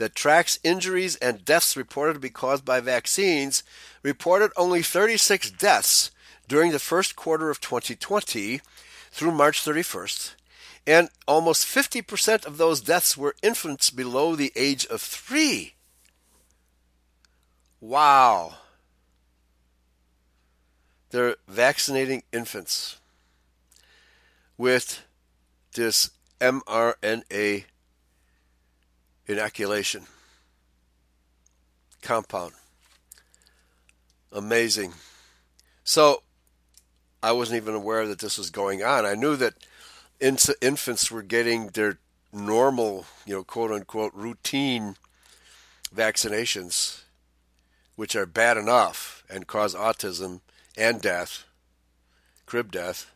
Speaker 5: that tracks injuries and deaths reported to be caused by vaccines, reported only 36 deaths during the first quarter of 2020 through March 31st, and almost 50% of those deaths were infants below the age of three. Wow. They're vaccinating infants with this mRNA inoculation compound. Amazing. So, I wasn't even aware that this was going on. I knew that infants were getting their normal, you know, quote unquote, routine vaccinations, which are bad enough and cause autism and death, crib death.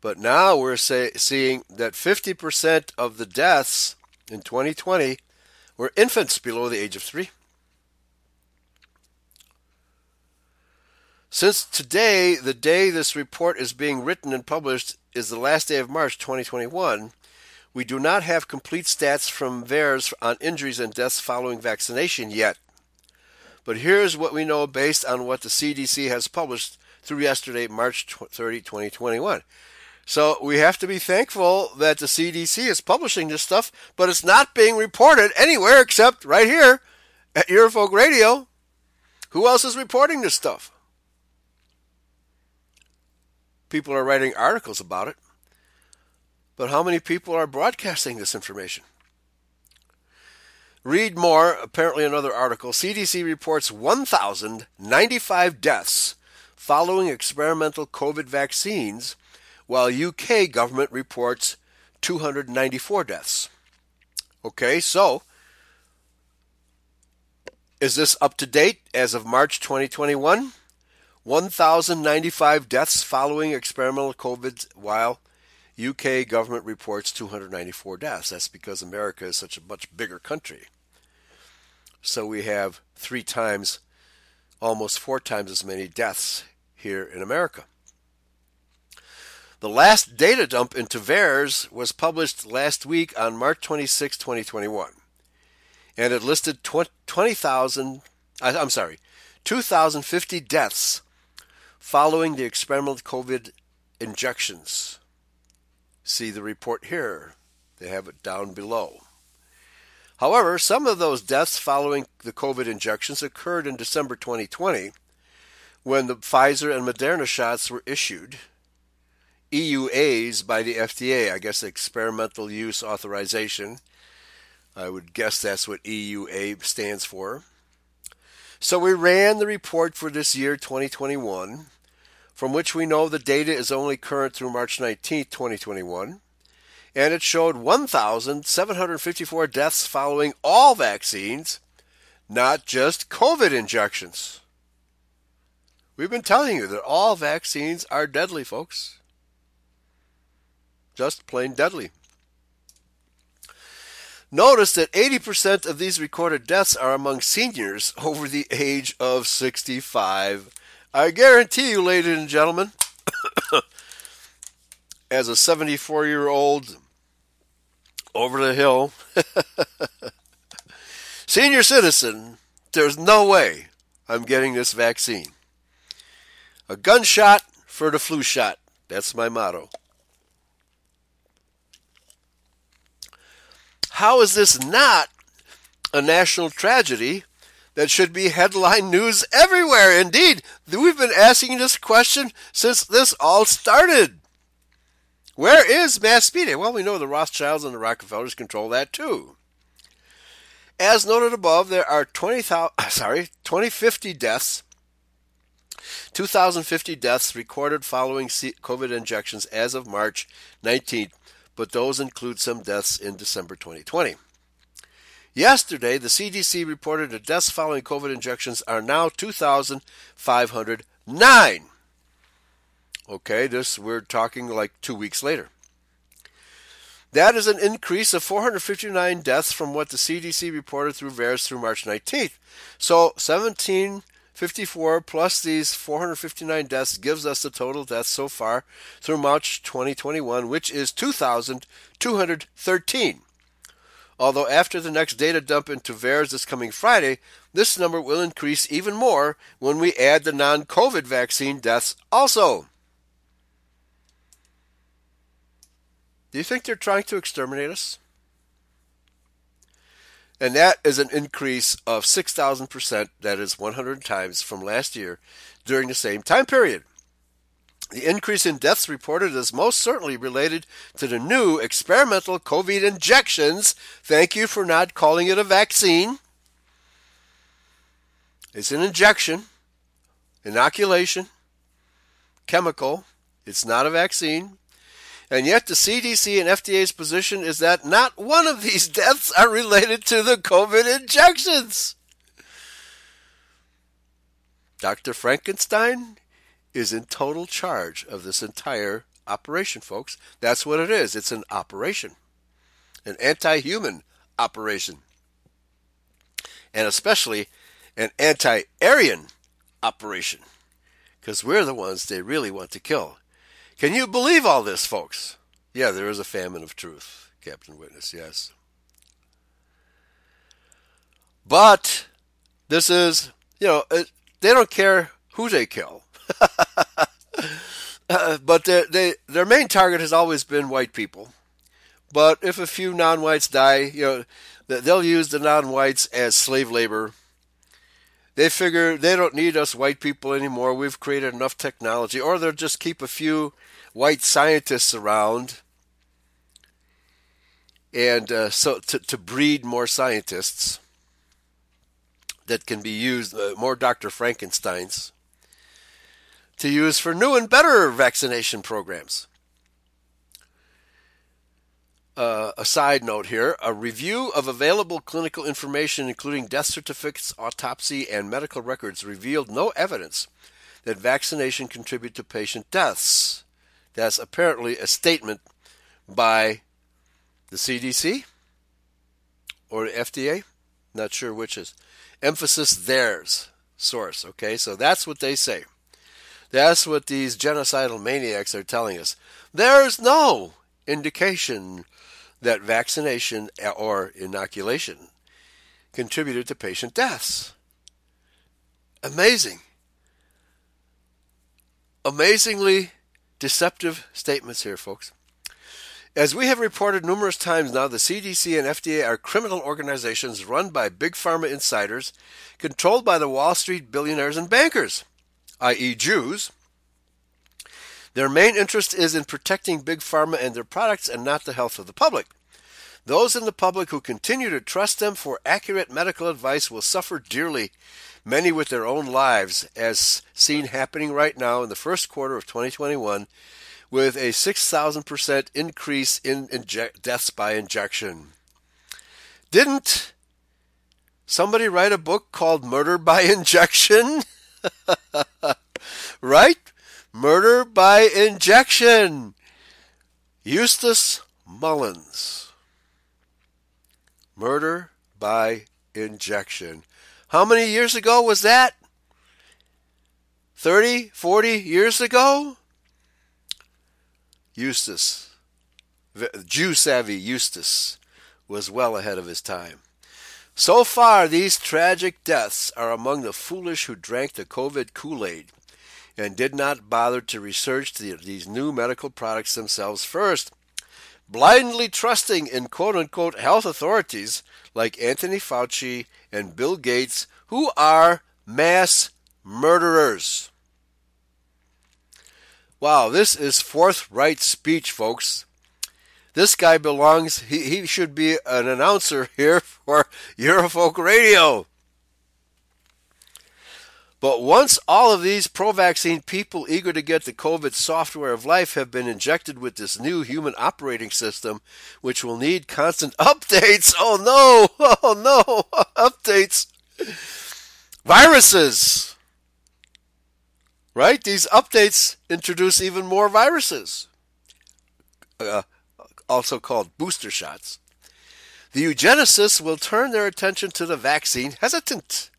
Speaker 5: But now we're say, seeing that 50% of the deaths in 2020 were infants below the age of three. Since today, the day this report is being written and published, is the last day of March 2021, we do not have complete stats from VAERS on injuries and deaths following vaccination yet. But here's what we know based on what the CDC has published through yesterday, March 30, 2021. So we have to be thankful that the CDC is publishing this stuff, but it's not being reported anywhere except right here at Eurofolk Radio. Who else is reporting this stuff? People are writing articles about it. But how many people are broadcasting this information? Read more, apparently another article. CDC reports 1,095 deaths following experimental COVID vaccines, while UK government reports 294 deaths. Okay, so is this up to date as of March 2021? 1,095 deaths following experimental COVID, while UK government reports 294 deaths. That's because America is such a much bigger country. So we have three times, almost four times as many deaths here in America. The last data dump into VAERS was published last week on March 26, 2021. And it listed 20,000, I'm sorry, 2,050 deaths following the experimental COVID injections. See the report here. They have it down below. However, some of those deaths following the COVID injections occurred in December 2020 when the Pfizer and Moderna shots were issued. EUAs by the FDA, I guess experimental use authorization. I would guess that's what EUA stands for. So we ran the report for this year 2021, from which we know the data is only current through March 19, 2021 and it showed 1,754 deaths following all vaccines, not just COVID injections. We've been telling you that all vaccines are deadly, folks. Just plain deadly. Notice that 80% of these recorded deaths are among seniors over the age of 65. I guarantee you, ladies and gentlemen, as a 74 year old over the hill. Senior citizen, there's no way I'm getting this vaccine. A gunshot for the flu shot. That's my motto. How is this not a national tragedy that should be headline news everywhere? Indeed, we've been asking this question since this all started. Where is mass media? Well, we know the Rothschilds and the Rockefellers control that too. As noted above, there are 20, sorry, 2050 deaths, 2,050 deaths recorded following COVID injections as of March 19th, but those include some deaths in December 2020. Yesterday, the CDC reported that deaths following COVID injections are now 2,509. Okay, this we're talking like two weeks later. That is an increase of 459 deaths from what the CDC reported through VAERS through March 19th. So 1754 plus these 459 deaths gives us the total deaths so far through March 2021, which is 2,213. Although after the next data dump into VAERS this coming Friday, this number will increase even more when we add the non COVID vaccine deaths also. Do you think they're trying to exterminate us? And that is an increase of 6,000%, that is 100 times from last year during the same time period. The increase in deaths reported is most certainly related to the new experimental COVID injections. Thank you for not calling it a vaccine. It's an injection, inoculation, chemical. It's not a vaccine. And yet, the CDC and FDA's position is that not one of these deaths are related to the COVID injections. Dr. Frankenstein is in total charge of this entire operation, folks. That's what it is. It's an operation, an anti human operation, and especially an anti Aryan operation, because we're the ones they really want to kill. Can you believe all this, folks? Yeah, there is a famine of truth, Captain Witness, yes. But this is, you know, it, they don't care who they kill. uh, but they, their main target has always been white people. But if a few non whites die, you know, they'll use the non whites as slave labor They figure they don't need us white people anymore. We've created enough technology, or they'll just keep a few white scientists around and uh, so to, to breed more scientists that can be used, uh, more Dr. Frankensteins, to use for new and better vaccination programs. Uh, a side note here a review of available clinical information, including death certificates, autopsy, and medical records, revealed no evidence that vaccination contribute to patient deaths. That's apparently a statement by the CDC or the FDA. Not sure which is. Emphasis theirs source. Okay, so that's what they say. That's what these genocidal maniacs are telling us. There's no indication that vaccination or inoculation contributed to patient deaths. Amazing. Amazingly deceptive statements here, folks. As we have reported numerous times now, the CDC and FDA are criminal organizations run by big pharma insiders, controlled by the Wall Street billionaires and bankers, i.e., Jews. Their main interest is in protecting big pharma and their products and not the health of the public. Those in the public who continue to trust them for accurate medical advice will suffer dearly, many with their own lives, as seen happening right now in the first quarter of 2021, with a 6,000% increase in inje- deaths by injection. Didn't somebody write a book called Murder by Injection? right? Murder by Injection. Eustace Mullins. Murder by Injection. How many years ago was that? 30, 40 years ago? Eustace, Jew savvy Eustace, was well ahead of his time. So far, these tragic deaths are among the foolish who drank the COVID Kool Aid and did not bother to research the, these new medical products themselves first, blindly trusting in quote unquote health authorities like Anthony Fauci and Bill Gates, who are mass murderers. Wow, this is forthright speech, folks. This guy belongs, he, he should be an announcer here for Eurofolk Radio. But once all of these pro vaccine people eager to get the COVID software of life have been injected with this new human operating system, which will need constant updates, oh no, oh no, updates, viruses right? These updates introduce even more viruses, uh, also called booster shots. The eugenicists will turn their attention to the vaccine hesitant.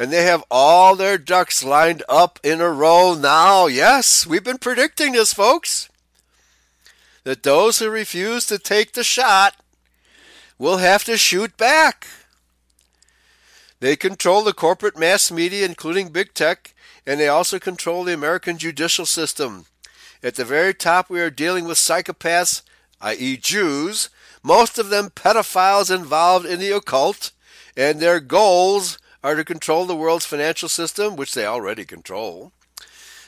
Speaker 5: And they have all their ducks lined up in a row now. Yes, we've been predicting this, folks. That those who refuse to take the shot will have to shoot back. They control the corporate mass media, including big tech, and they also control the American judicial system. At the very top, we are dealing with psychopaths, i.e., Jews, most of them pedophiles involved in the occult, and their goals are to control the world's financial system, which they already control,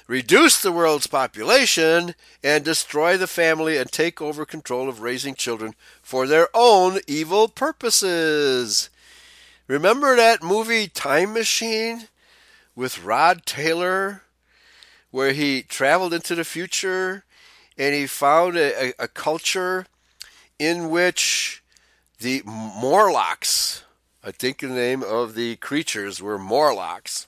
Speaker 5: reduce the world's population, and destroy the family and take over control of raising children for their own evil purposes. Remember that movie Time Machine? with Rod Taylor, where he traveled into the future and he found a, a, a culture in which the Morlocks, I think the name of the creatures were Morlocks,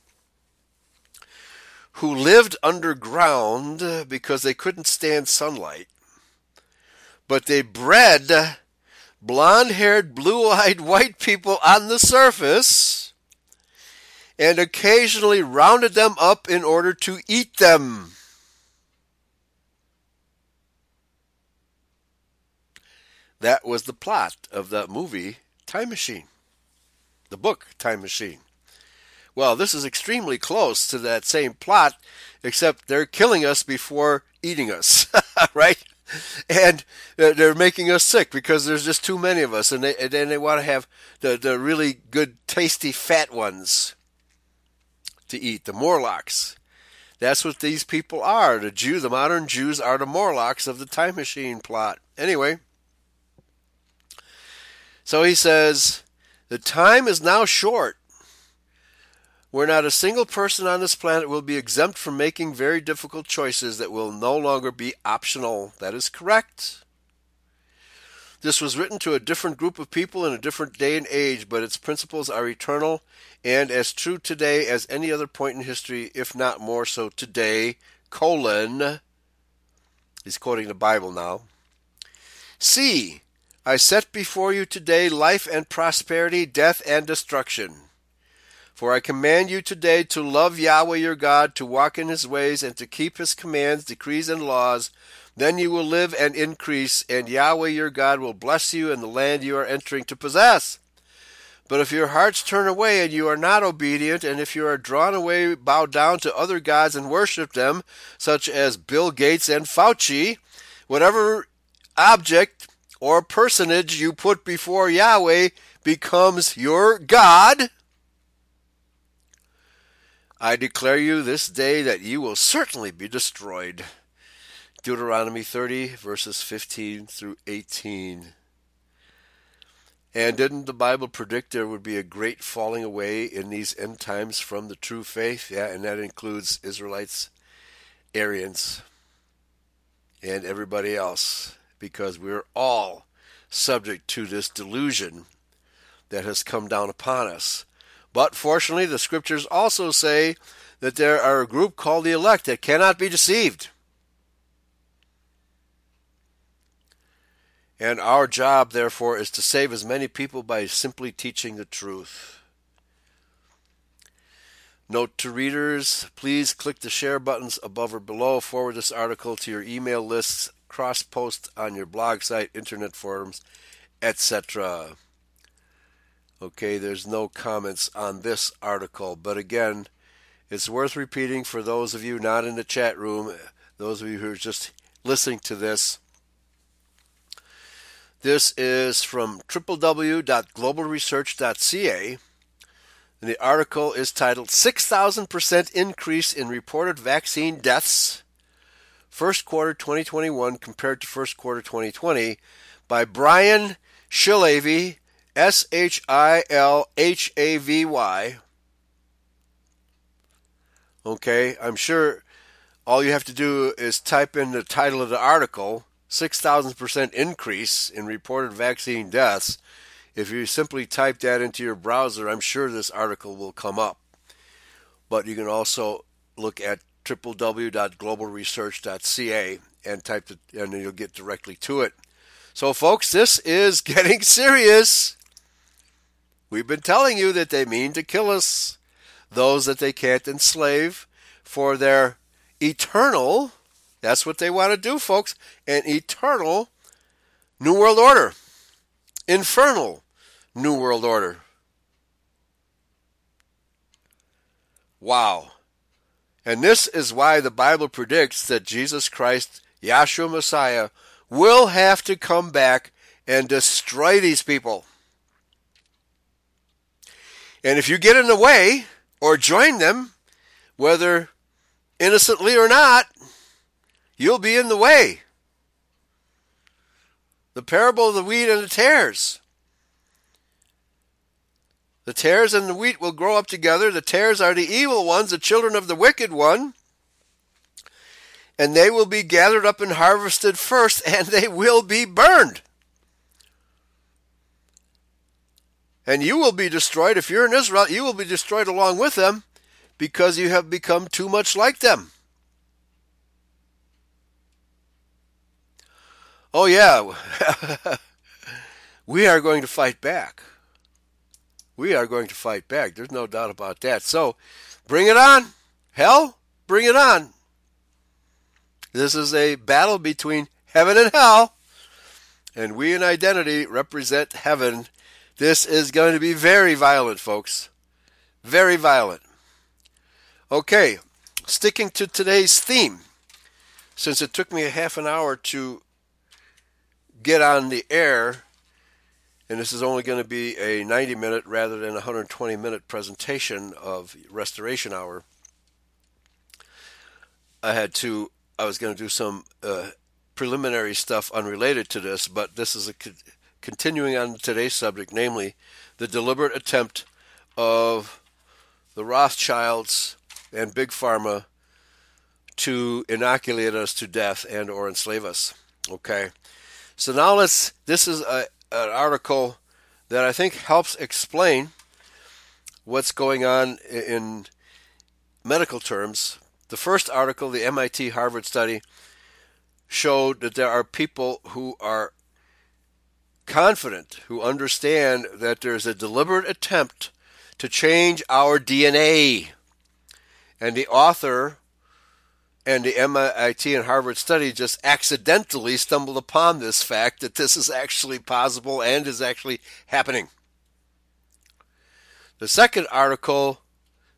Speaker 5: who lived underground because they couldn't stand sunlight. But they bred blonde haired, blue eyed white people on the surface and occasionally rounded them up in order to eat them. That was the plot of that movie, Time Machine. The book, Time Machine. Well, this is extremely close to that same plot, except they're killing us before eating us, right? And they're making us sick because there's just too many of us, and, they, and they want to have the, the really good, tasty, fat ones to eat, the Morlocks. That's what these people are. The Jew, the modern Jews are the Morlocks of the time machine plot. Anyway, so he says, the time is now short where not a single person on this planet will be exempt from making very difficult choices that will no longer be optional. That is correct. This was written to a different group of people in a different day and age, but its principles are eternal and as true today as any other point in history, if not more so today. Colon. He's quoting the Bible now. See, I set before you today life and prosperity, death and destruction. For I command you today to love Yahweh your God, to walk in his ways, and to keep his commands, decrees, and laws. Then you will live and increase, and Yahweh your God will bless you in the land you are entering to possess. But if your hearts turn away and you are not obedient, and if you are drawn away, bow down to other gods and worship them, such as Bill Gates and Fauci, whatever object or personage you put before Yahweh becomes your God, I declare you this day that you will certainly be destroyed. Deuteronomy 30, verses 15 through 18. And didn't the Bible predict there would be a great falling away in these end times from the true faith? Yeah, and that includes Israelites, Aryans, and everybody else, because we're all subject to this delusion that has come down upon us. But fortunately, the scriptures also say that there are a group called the elect that cannot be deceived. And our job, therefore, is to save as many people by simply teaching the truth. Note to readers, please click the share buttons above or below. Forward this article to your email lists, cross post on your blog site, internet forums, etc. Okay, there's no comments on this article, but again, it's worth repeating for those of you not in the chat room, those of you who are just listening to this. This is from www.globalresearch.ca. And the article is titled 6,000% Increase in Reported Vaccine Deaths, First Quarter 2021 compared to First Quarter 2020 by Brian Shilhavy S H I L H A V Y. Okay, I'm sure all you have to do is type in the title of the article 6,000% increase in reported vaccine deaths. If you simply type that into your browser, I'm sure this article will come up. But you can also look at www.globalresearch.ca and type it, and you'll get directly to it. So, folks, this is getting serious. We've been telling you that they mean to kill us, those that they can't enslave for their eternal, that's what they want to do, folks, an eternal New World Order, infernal New World Order. Wow. And this is why the Bible predicts that Jesus Christ, Yahshua Messiah, will have to come back and destroy these people. And if you get in the way or join them, whether innocently or not, you'll be in the way. The parable of the wheat and the tares. The tares and the wheat will grow up together. The tares are the evil ones, the children of the wicked one. And they will be gathered up and harvested first, and they will be burned. And you will be destroyed. If you're in Israel, you will be destroyed along with them because you have become too much like them. Oh, yeah. we are going to fight back. We are going to fight back. There's no doubt about that. So bring it on. Hell, bring it on. This is a battle between heaven and hell. And we in identity represent heaven this is going to be very violent, folks. Very violent. Okay, sticking to today's theme, since it took me a half an hour to get on the air and this is only going to be a 90 minute rather than 120 minute presentation of Restoration Hour. I had to, I was going to do some uh, preliminary stuff unrelated to this, but this is a co- continuing on today's subject, namely the deliberate attempt of the Rothschilds and Big Pharma to inoculate us to death and or enslave us. Okay. So now let's this is a, an article that I think helps explain what's going on in medical terms. The first article, the MIT Harvard study, showed that there are people who are confident, who understand that there's a deliberate attempt to change our DNA. And the author and the MIT and Harvard study just accidentally stumbled upon this fact that this is actually possible and is actually happening. The second article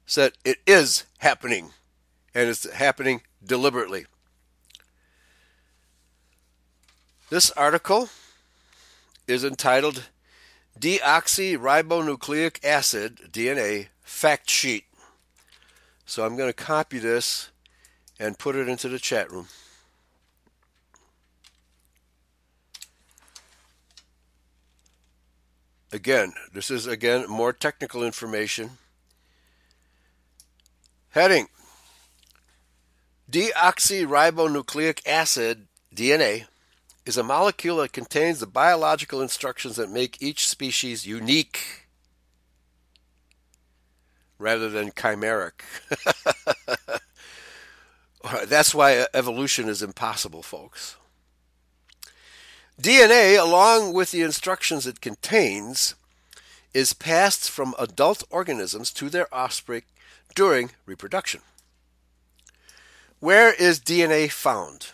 Speaker 5: said it is happening and it's happening deliberately. This article is entitled Deoxyribonucleic Acid DNA Fact Sheet. So I'm going to copy this and put it into the chat room. Again, this is again more technical information. Heading Deoxyribonucleic acid, DNA, is a molecule that contains the biological instructions that make each species unique rather than chimeric. That's why evolution is impossible, folks. DNA, along with the instructions it contains, is passed from adult organisms to their offspring during reproduction. Where is DNA found?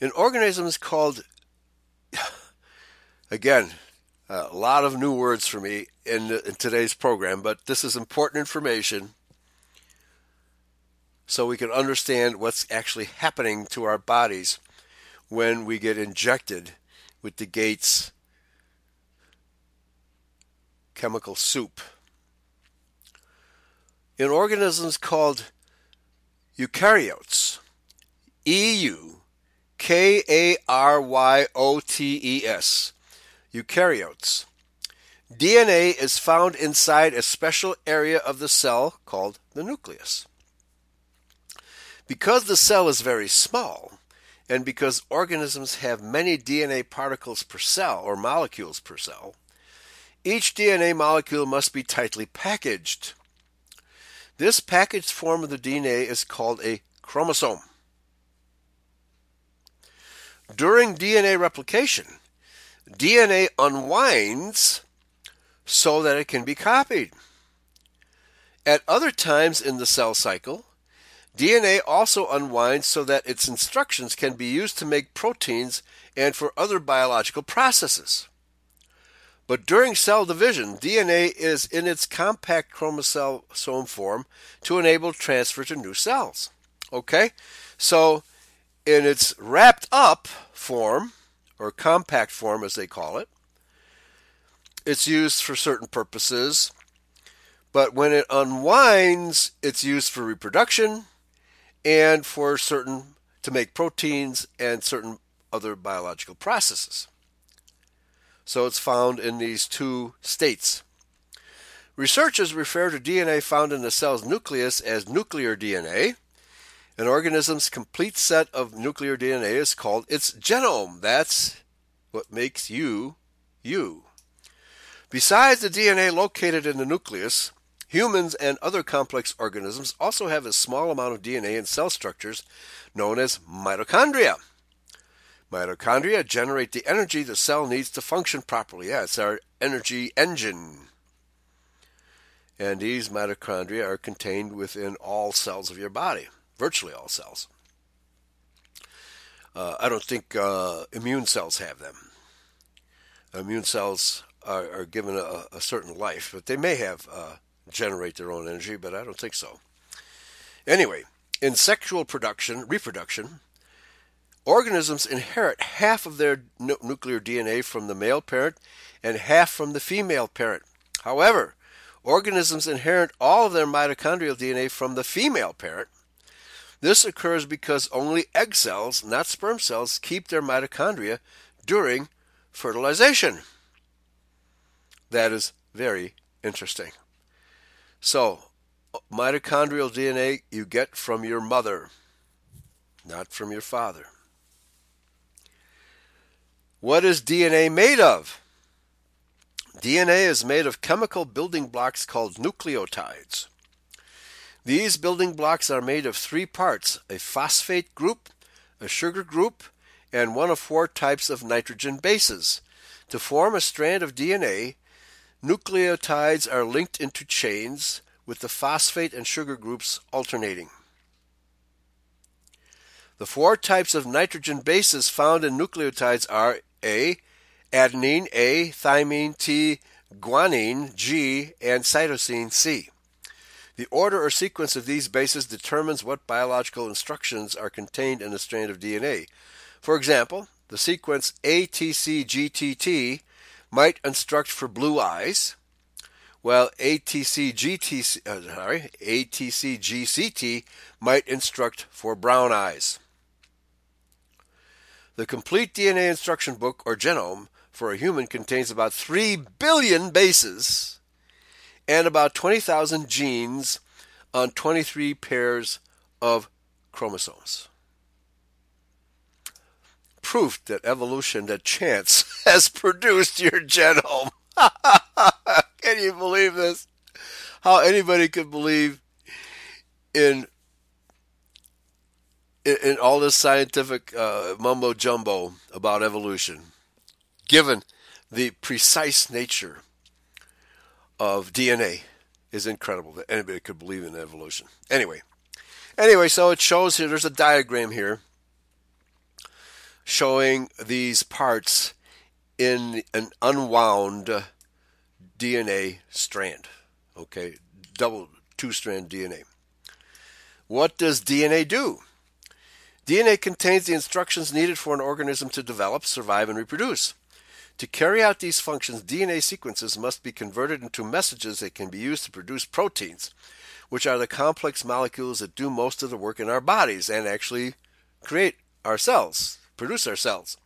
Speaker 5: In organisms called, again, a lot of new words for me in, in today's program, but this is important information so we can understand what's actually happening to our bodies when we get injected with the Gates chemical soup. In organisms called eukaryotes, E U K A R Y O T E S, eukaryotes, DNA is found inside a special area of the cell called the nucleus. Because the cell is very small, and because organisms have many DNA particles per cell or molecules per cell, each DNA molecule must be tightly packaged. This packaged form of the DNA is called a chromosome. During DNA replication, DNA unwinds so that it can be copied. At other times in the cell cycle, DNA also unwinds so that its instructions can be used to make proteins and for other biological processes. But during cell division, DNA is in its compact chromosome form to enable transfer to new cells. Okay? So, in its wrapped up form, or compact form as they call it, it's used for certain purposes. But when it unwinds, it's used for reproduction, and for certain to make proteins and certain other biological processes. So it's found in these two states. Researchers refer to DNA found in the cell's nucleus as nuclear DNA. An organism's complete set of nuclear DNA is called its genome. That's what makes you, you. Besides the DNA located in the nucleus, Humans and other complex organisms also have a small amount of DNA in cell structures known as mitochondria. Mitochondria generate the energy the cell needs to function properly. Yeah, it's our energy engine. And these mitochondria are contained within all cells of your body, virtually all cells. Uh, I don't think uh, immune cells have them. Immune cells are, are given a, a, certain life, but they may have uh, generate their own energy, but I don't think so. Anyway, in sexual production, reproduction, Organisms inherit half of their nu- nuclear DNA from the male parent and half from the female parent. However, organisms inherit all of their mitochondrial DNA from the female parent. This occurs because only egg cells, not sperm cells, keep their mitochondria during fertilization. That is very interesting. So, mitochondrial DNA you get from your mother, not from your father. What is DNA made of? DNA is made of chemical building blocks called nucleotides. These building blocks are made of three parts a phosphate group, a sugar group, and one of four types of nitrogen bases. To form a strand of DNA, nucleotides are linked into chains with the phosphate and sugar groups alternating. The four types of nitrogen bases found in nucleotides are A, adenine, A, thymine, T, guanine, G, and cytosine, C. The order or sequence of these bases determines what biological instructions are contained in a strand of DNA. For example, the sequence ATCGTT might instruct for blue eyes, while ATCGTC, uh, sorry, ATCGCT might instruct for brown eyes. The complete DNA instruction book, or genome, for a human contains about 3 billion bases and about 20,000 genes on 23 pairs of chromosomes. Proof that evolution, that chance, has produced your genome. Can you believe this? How anybody could believe in in, in all this scientific uh, mumbo jumbo about evolution, given the precise nature of DNA, is incredible that anybody could believe in evolution. Anyway, anyway, so it shows here. There's a diagram here showing these parts in an unwound DNA strand. Okay, double two strand DNA. What does DNA do? DNA contains the instructions needed for an organism to develop, survive, and reproduce. To carry out these functions, DNA sequences must be converted into messages that can be used to produce proteins, which are the complex molecules that do most of the work in our bodies and actually create our cells, produce our cells.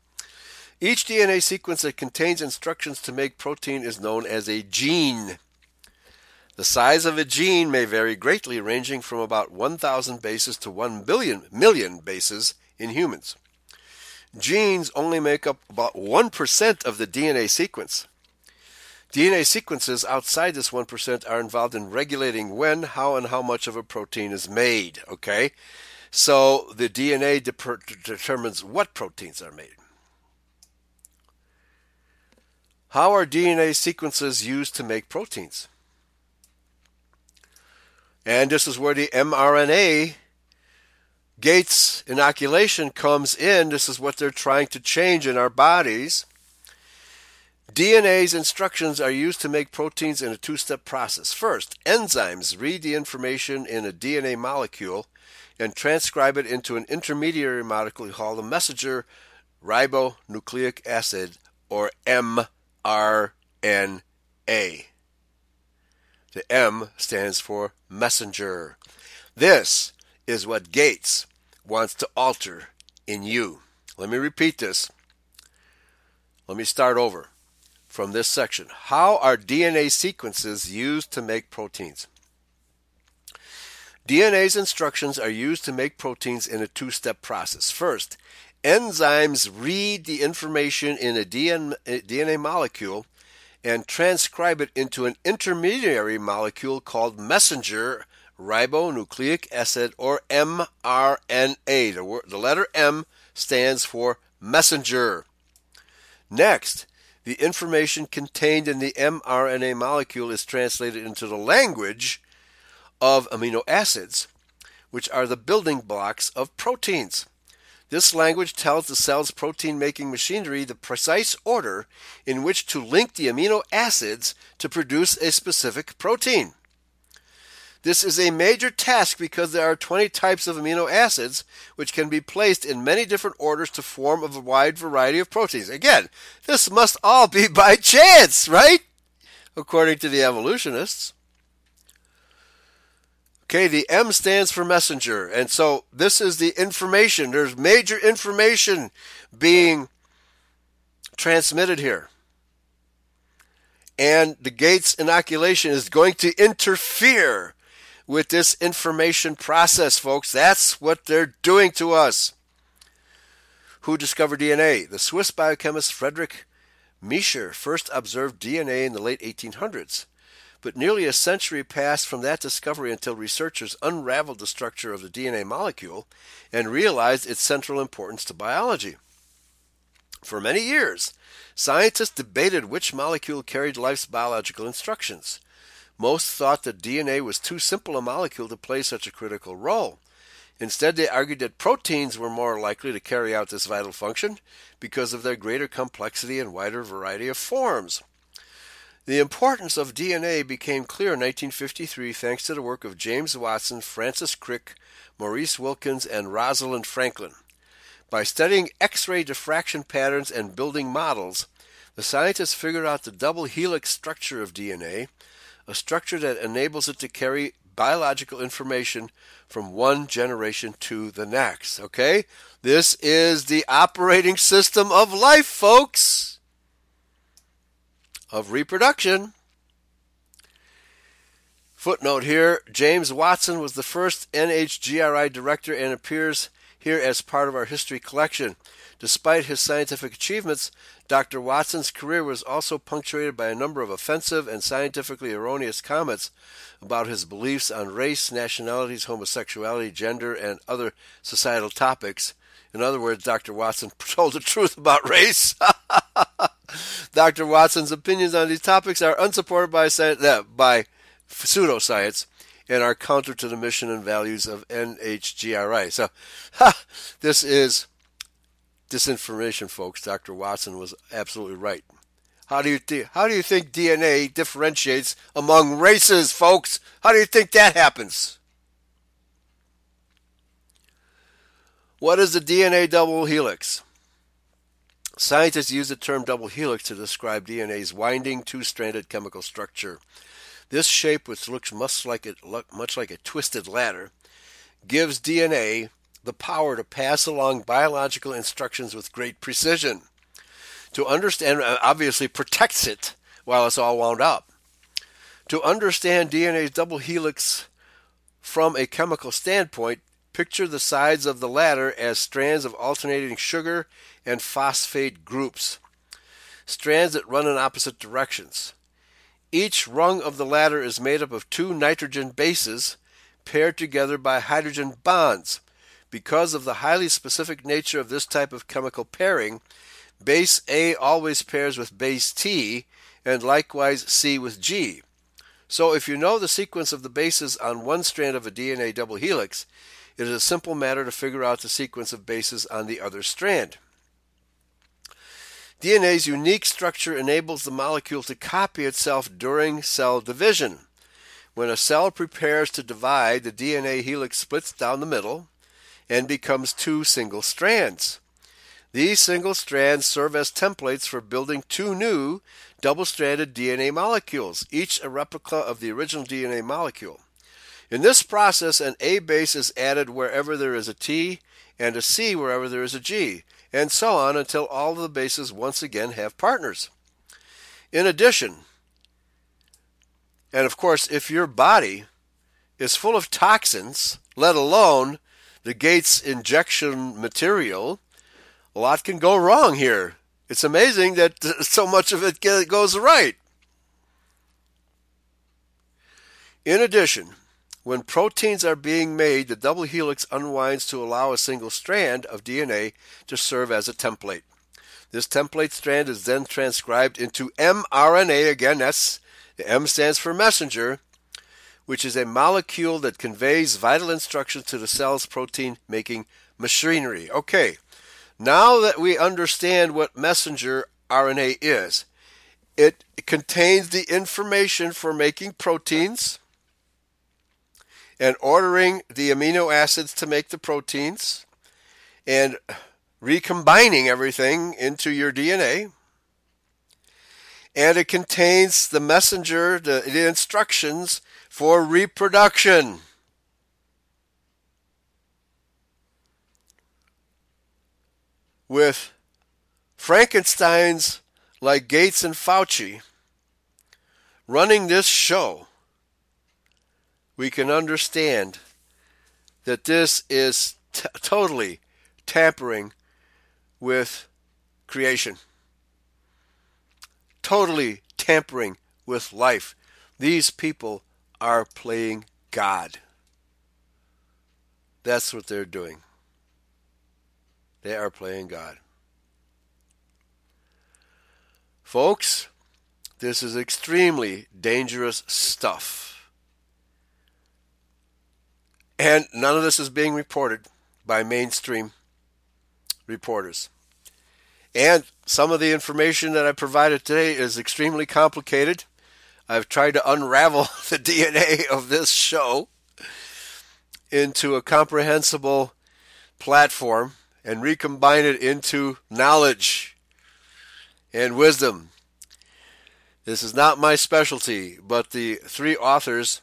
Speaker 5: Each DNA sequence that contains instructions to make protein is known as a gene. The size of a gene may vary greatly, ranging from about 1,000 bases to 1 billion million bases in humans. Genes only make up about 1% of the DNA sequence. DNA sequences outside this 1% are involved in regulating when, how, and how much of a protein is made. Okay? So the DNA de- determines what proteins are made. How are DNA sequences used to make proteins? And this is where the mRNA Gates inoculation comes in. This is what they're trying to change in our bodies. DNA's instructions are used to make proteins in a two step process. First, enzymes read the information in a DNA molecule and transcribe it into an intermediary molecule called a messenger ribonucleic acid, or mRNA. The M stands for messenger. This is what Gates wants to alter in you. Let me repeat this. Let me start over from this section. How are DNA sequences used to make proteins? DNA's instructions are used to make proteins in a two step process. First, enzymes read the information in a DNA molecule and transcribe it into an intermediary molecule called messenger ribonucleic acid or mRNA. The, word, the letter M stands for messenger. Next, the information contained in the mRNA molecule is translated into the language of amino acids, which are the building blocks of proteins. This language tells the cell's protein making machinery the precise order in which to link the amino acids to produce a specific protein. This is a major task because there are 20 types of amino acids which can be placed in many different orders to form a wide variety of proteins. Again, this must all be by chance, right? According to the evolutionists. Okay, the M stands for messenger. And so this is the information. There's major information being transmitted here. And the Gates inoculation is going to interfere with this information process, folks. That's what they're doing to us. Who discovered DNA? The Swiss biochemist Friedrich Miescher first observed DNA in the late 1800s. But nearly a century passed from that discovery until researchers unraveled the structure of the DNA molecule and realized its central importance to biology. For many years, scientists debated which molecule carried life's biological instructions. Most thought that DNA was too simple a molecule to play such a critical role. Instead, they argued that proteins were more likely to carry out this vital function because of their greater complexity and wider variety of forms. The importance of DNA became clear in 1953 thanks to the work of James Watson, Francis Crick, Maurice Wilkins, and Rosalind Franklin. By studying X ray diffraction patterns and building models, the scientists figured out the double helix structure of DNA, a structure that enables it to carry biological information from one generation to the next. Okay? This is the operating system of life, folks of reproduction. Footnote here James Watson was the first NHGRI director and appears here as part of our history collection. Despite his scientific achievements, Dr. Watson's career was also punctuated by a number of offensive and scientifically erroneous comments about his beliefs on race, nationalities, homosexuality, gender, and other societal topics. In other words, Dr. Watson told the truth about race. Dr. Watson's opinions on these topics are unsupported by, uh, by pseudoscience and are counter to the mission and values of NHGRI. So, ha, this is disinformation, folks. Dr. Watson was absolutely right. How do you th- how do you think DNA differentiates among races, folks? How do you think that happens? What is the DNA double helix? Scientists use the term double helix to describe DNA's winding two-stranded chemical structure. This shape, which looks much like a, much like a twisted ladder, gives DNA the power to pass along biological instructions with great precision. To understand, uh, obviously protects it while it's all wound up. To understand DNA's double helix from a chemical standpoint, picture the sides of the ladder as strands of alternating sugar and phosphate groups, strands that run in opposite directions. Each rung of the ladder is made up of two nitrogen bases paired together by hydrogen bonds. Because of the highly specific nature of this type of chemical pairing, base A always pairs with base T and likewise C with G. So if you know the sequence of the bases on one strand of a DNA double helix, it is a simple matter to figure out the sequence of bases on the other strand. DNA's unique structure enables the molecule to copy itself during cell division. When a cell prepares to divide, the DNA helix splits down the middle and becomes two single strands. These single strands serve as templates for building two new double stranded DNA molecules, each a replica of the original DNA molecule. In this process, an A base is added wherever there is a T and a C wherever there is a G and so on until all of the bases once again have partners. In addition, and of course, if your body is full of toxins, let alone the Gates injection material, a lot can go wrong here. It's amazing that so much of it goes right. In addition, when proteins are being made, the double helix unwinds to allow a single strand of DNA to serve as a template. This template strand is then transcribed into mRNA. Again, that's the M stands for messenger, which is a molecule that conveys vital instructions to the cell's protein making machinery. Okay, now that we understand what messenger RNA is, it contains the information for making proteins and ordering the amino acids to make the proteins and recombining everything into your DNA. And it contains the messenger, the, the instructions for reproduction. With Frankenstein's like Gates and Fauci running this show, we can understand that this is t- totally tampering with creation, totally tampering with life. These people are playing God. That's what they're doing. They are playing God. Folks, this is extremely dangerous stuff. And none of this is being reported by mainstream reporters. And some of the information that I provided today is extremely complicated. I've tried to unravel the DNA of this show into a comprehensible platform and recombine it into knowledge and wisdom. This is not my specialty, but the three authors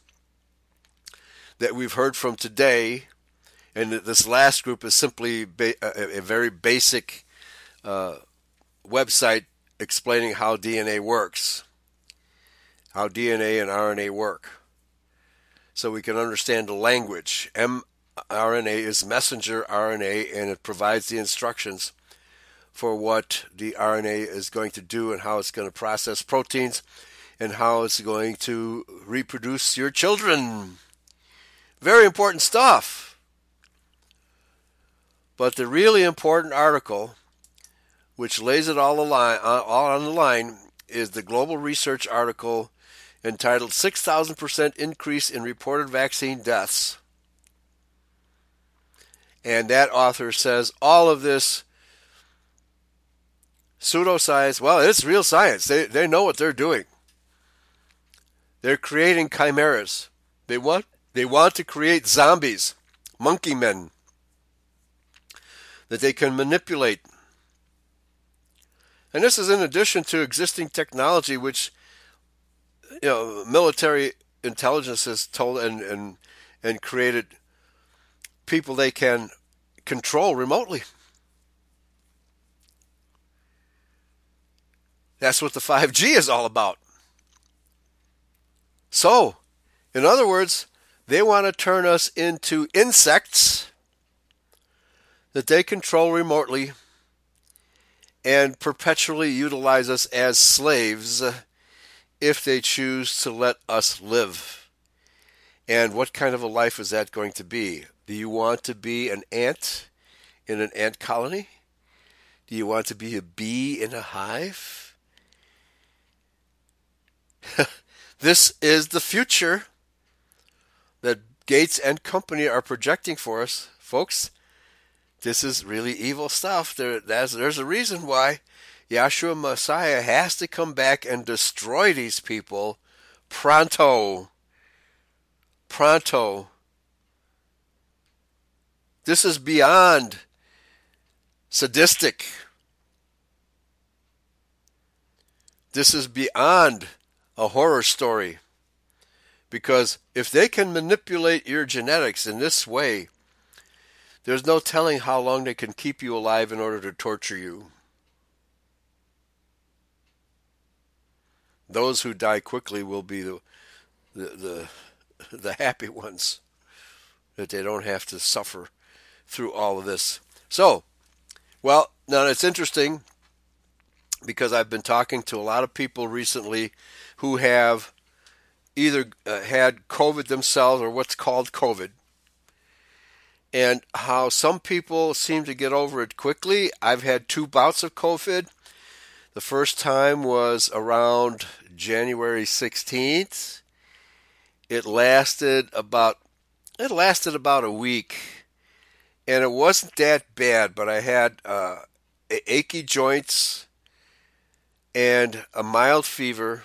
Speaker 5: that we've heard from today, and this last group is simply a, very basic uh, website explaining how DNA works, how DNA and RNA work, so we can understand the language. mRNA is messenger RNA, and it provides the instructions for what the RNA is going to do and how it's going to process proteins and how it's going to reproduce your children. Very important stuff. But the really important article, which lays it all, line, uh, all on the line, is the Global Research article entitled 6,000% Increase in Reported Vaccine Deaths. And that author says all of this pseudoscience, well, it's real science. They, they know what they're doing. They're creating chimeras. They want, they want to create zombies, monkey men, that they can manipulate. And this is in addition to existing technology, which you know military intelligence has told and and and created people they can control remotely. That's what the 5G is all about. So, in other words, they want to turn us into insects that they control remotely and perpetually utilize us as slaves if they choose to let us live. And what kind of a life is that going to be? Do you want to be an ant in an ant colony? Do you want to be a bee in a hive? this is the future that Gates and company are projecting for us, folks. This is really evil stuff. There, there's a reason why Yahshua Messiah has to come back and destroy these people pronto. Pronto. This is beyond sadistic. This is beyond a horror story. Because if they can manipulate your genetics in this way, there's no telling how long they can keep you alive in order to torture you. Those who die quickly will be the the the, the happy ones that they don't have to suffer through all of this. So, well, now it's interesting because I've been talking to a lot of people recently who have either uh, had COVID themselves or what's called COVID, and how some people seem to get over it quickly. I've had two bouts of COVID. The first time was around January 16th. It lasted about it lasted about a week, and it wasn't that bad. But I had uh, achy joints and a mild fever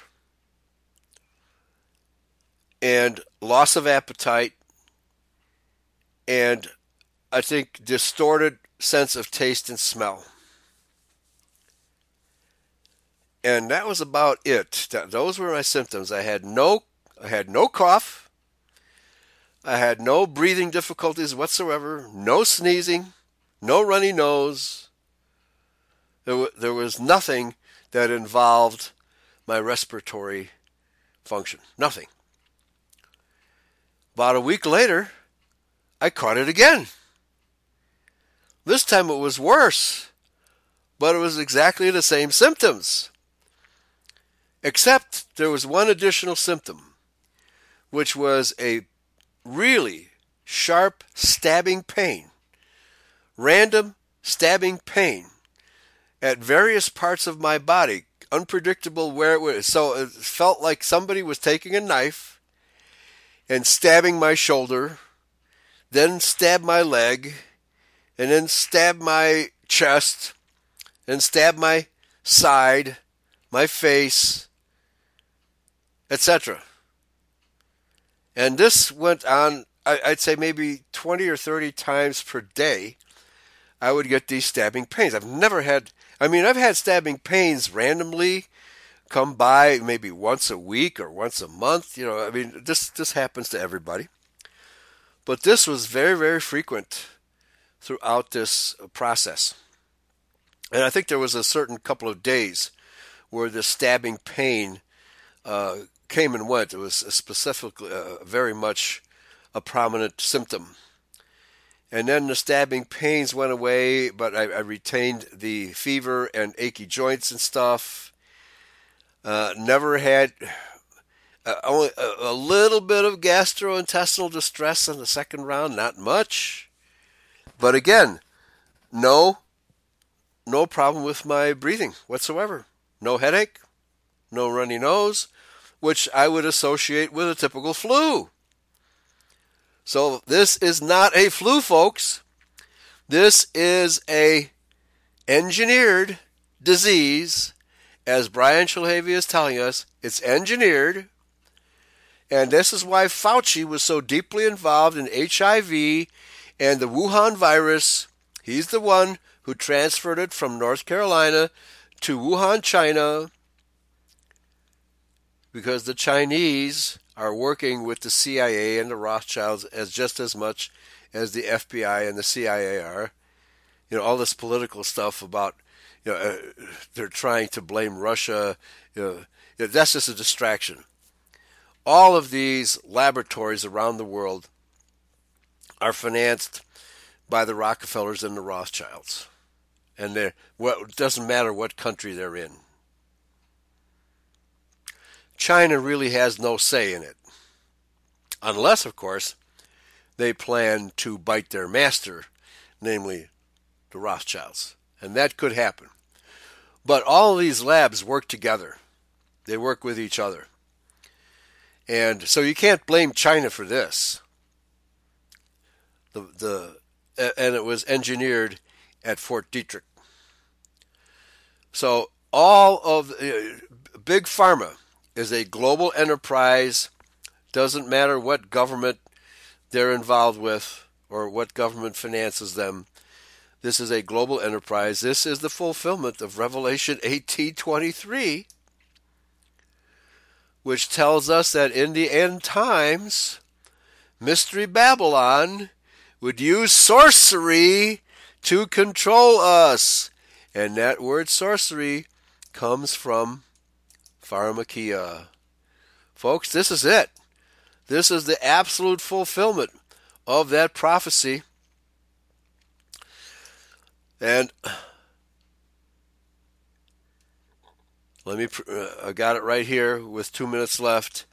Speaker 5: and loss of appetite and I think distorted sense of taste and smell. And that was about it. Those were my symptoms. I had no I had no cough. I had no breathing difficulties whatsoever, no sneezing, no runny nose. There, w- there was nothing that involved my respiratory function. Nothing. About a week later, I caught it again. This time it was worse, but it was exactly the same symptoms. Except there was one additional symptom, which was a really sharp stabbing pain, random stabbing pain at various parts of my body, unpredictable where it was. So it felt like somebody was taking a knife and stabbing my shoulder, then stab my leg, and then stab my chest, and stab my side, my face, etc. And this went on, I'd say maybe 20 or 30 times per day. I would get these stabbing pains. I've never had, I mean, I've had stabbing pains randomly come by maybe once a week or once a month. You know, I mean, this, this happens to everybody. But this was very, very frequent throughout this process. And I think there was a certain couple of days where the stabbing pain uh, came and went. It was specifically uh, very much a prominent symptom. And then the stabbing pains went away, but I, I retained the fever and achy joints and stuff. Uh, never had uh, only a, a, little bit of gastrointestinal distress in the second round, not much. But again, no, no problem with my breathing whatsoever. No headache, no runny nose, which I would associate with a typical flu. So this is not a flu, folks. This is a engineered disease. As Brian Shilhavy is telling us, it's engineered. And this is why Fauci was so deeply involved in HIV and the Wuhan virus. He's the one who transferred it from North Carolina to Wuhan, China, because the Chinese are working with the CIA and the Rothschilds as just as much as the FBI and the CIA are. You know, all this political stuff about, you know, uh, they're trying to blame Russia. You know, you know, that's just a distraction. All of these laboratories around the world are financed by the Rockefellers and the Rothschilds. And they're, well, it doesn't matter what country they're in. China really has no say in it. Unless, of course, they plan to bite their master, namely the Rothschilds. And that could happen. But all of these labs work together, they work with each other. And so you can't blame China for this. The, the, and it was engineered at Fort Detrick. So all of uh, big pharma is a global enterprise. Doesn't matter what government they're involved with or what government finances them. This is a global enterprise. This is the fulfillment of Revelation 18:23, which tells us that in the end times, Mystery Babylon would use sorcery to control us. And that word sorcery comes from pharmakia. Folks, this is it. This is the absolute fulfillment of that prophecy. And let me, uh, I got it right here with two minutes left.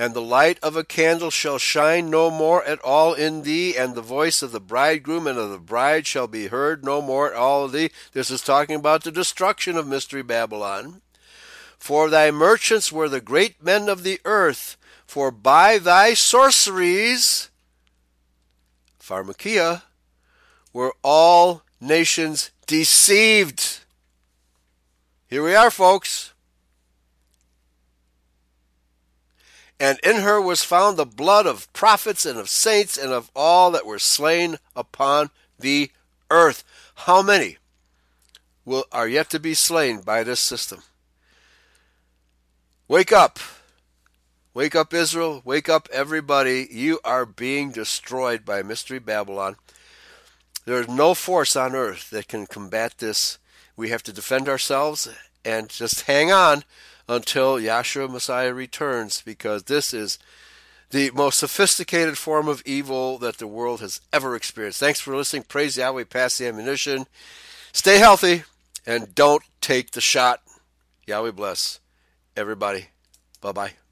Speaker 5: And the light of a candle shall shine no more at all in thee, and the voice of the bridegroom and of the bride shall be heard no more at all of thee. This is talking about the destruction of Mystery Babylon. For thy merchants were the great men of the earth, for by thy sorceries, pharmakia, were all nations deceived. Here we are, folks. And in her was found the blood of prophets and of saints and of all that were slain upon the earth. How many will, are yet to be slain by this system? Wake up. Wake up, Israel. Wake up, everybody. You are being destroyed by Mystery Babylon. There is no force on earth that can combat this. We have to defend ourselves and just hang on until Yahshua Messiah returns because this is the most sophisticated form of evil that the world has ever experienced. Thanks for listening. Praise Yahweh. Pass the ammunition. Stay healthy and don't take the shot. Yahweh bless everybody. Bye bye.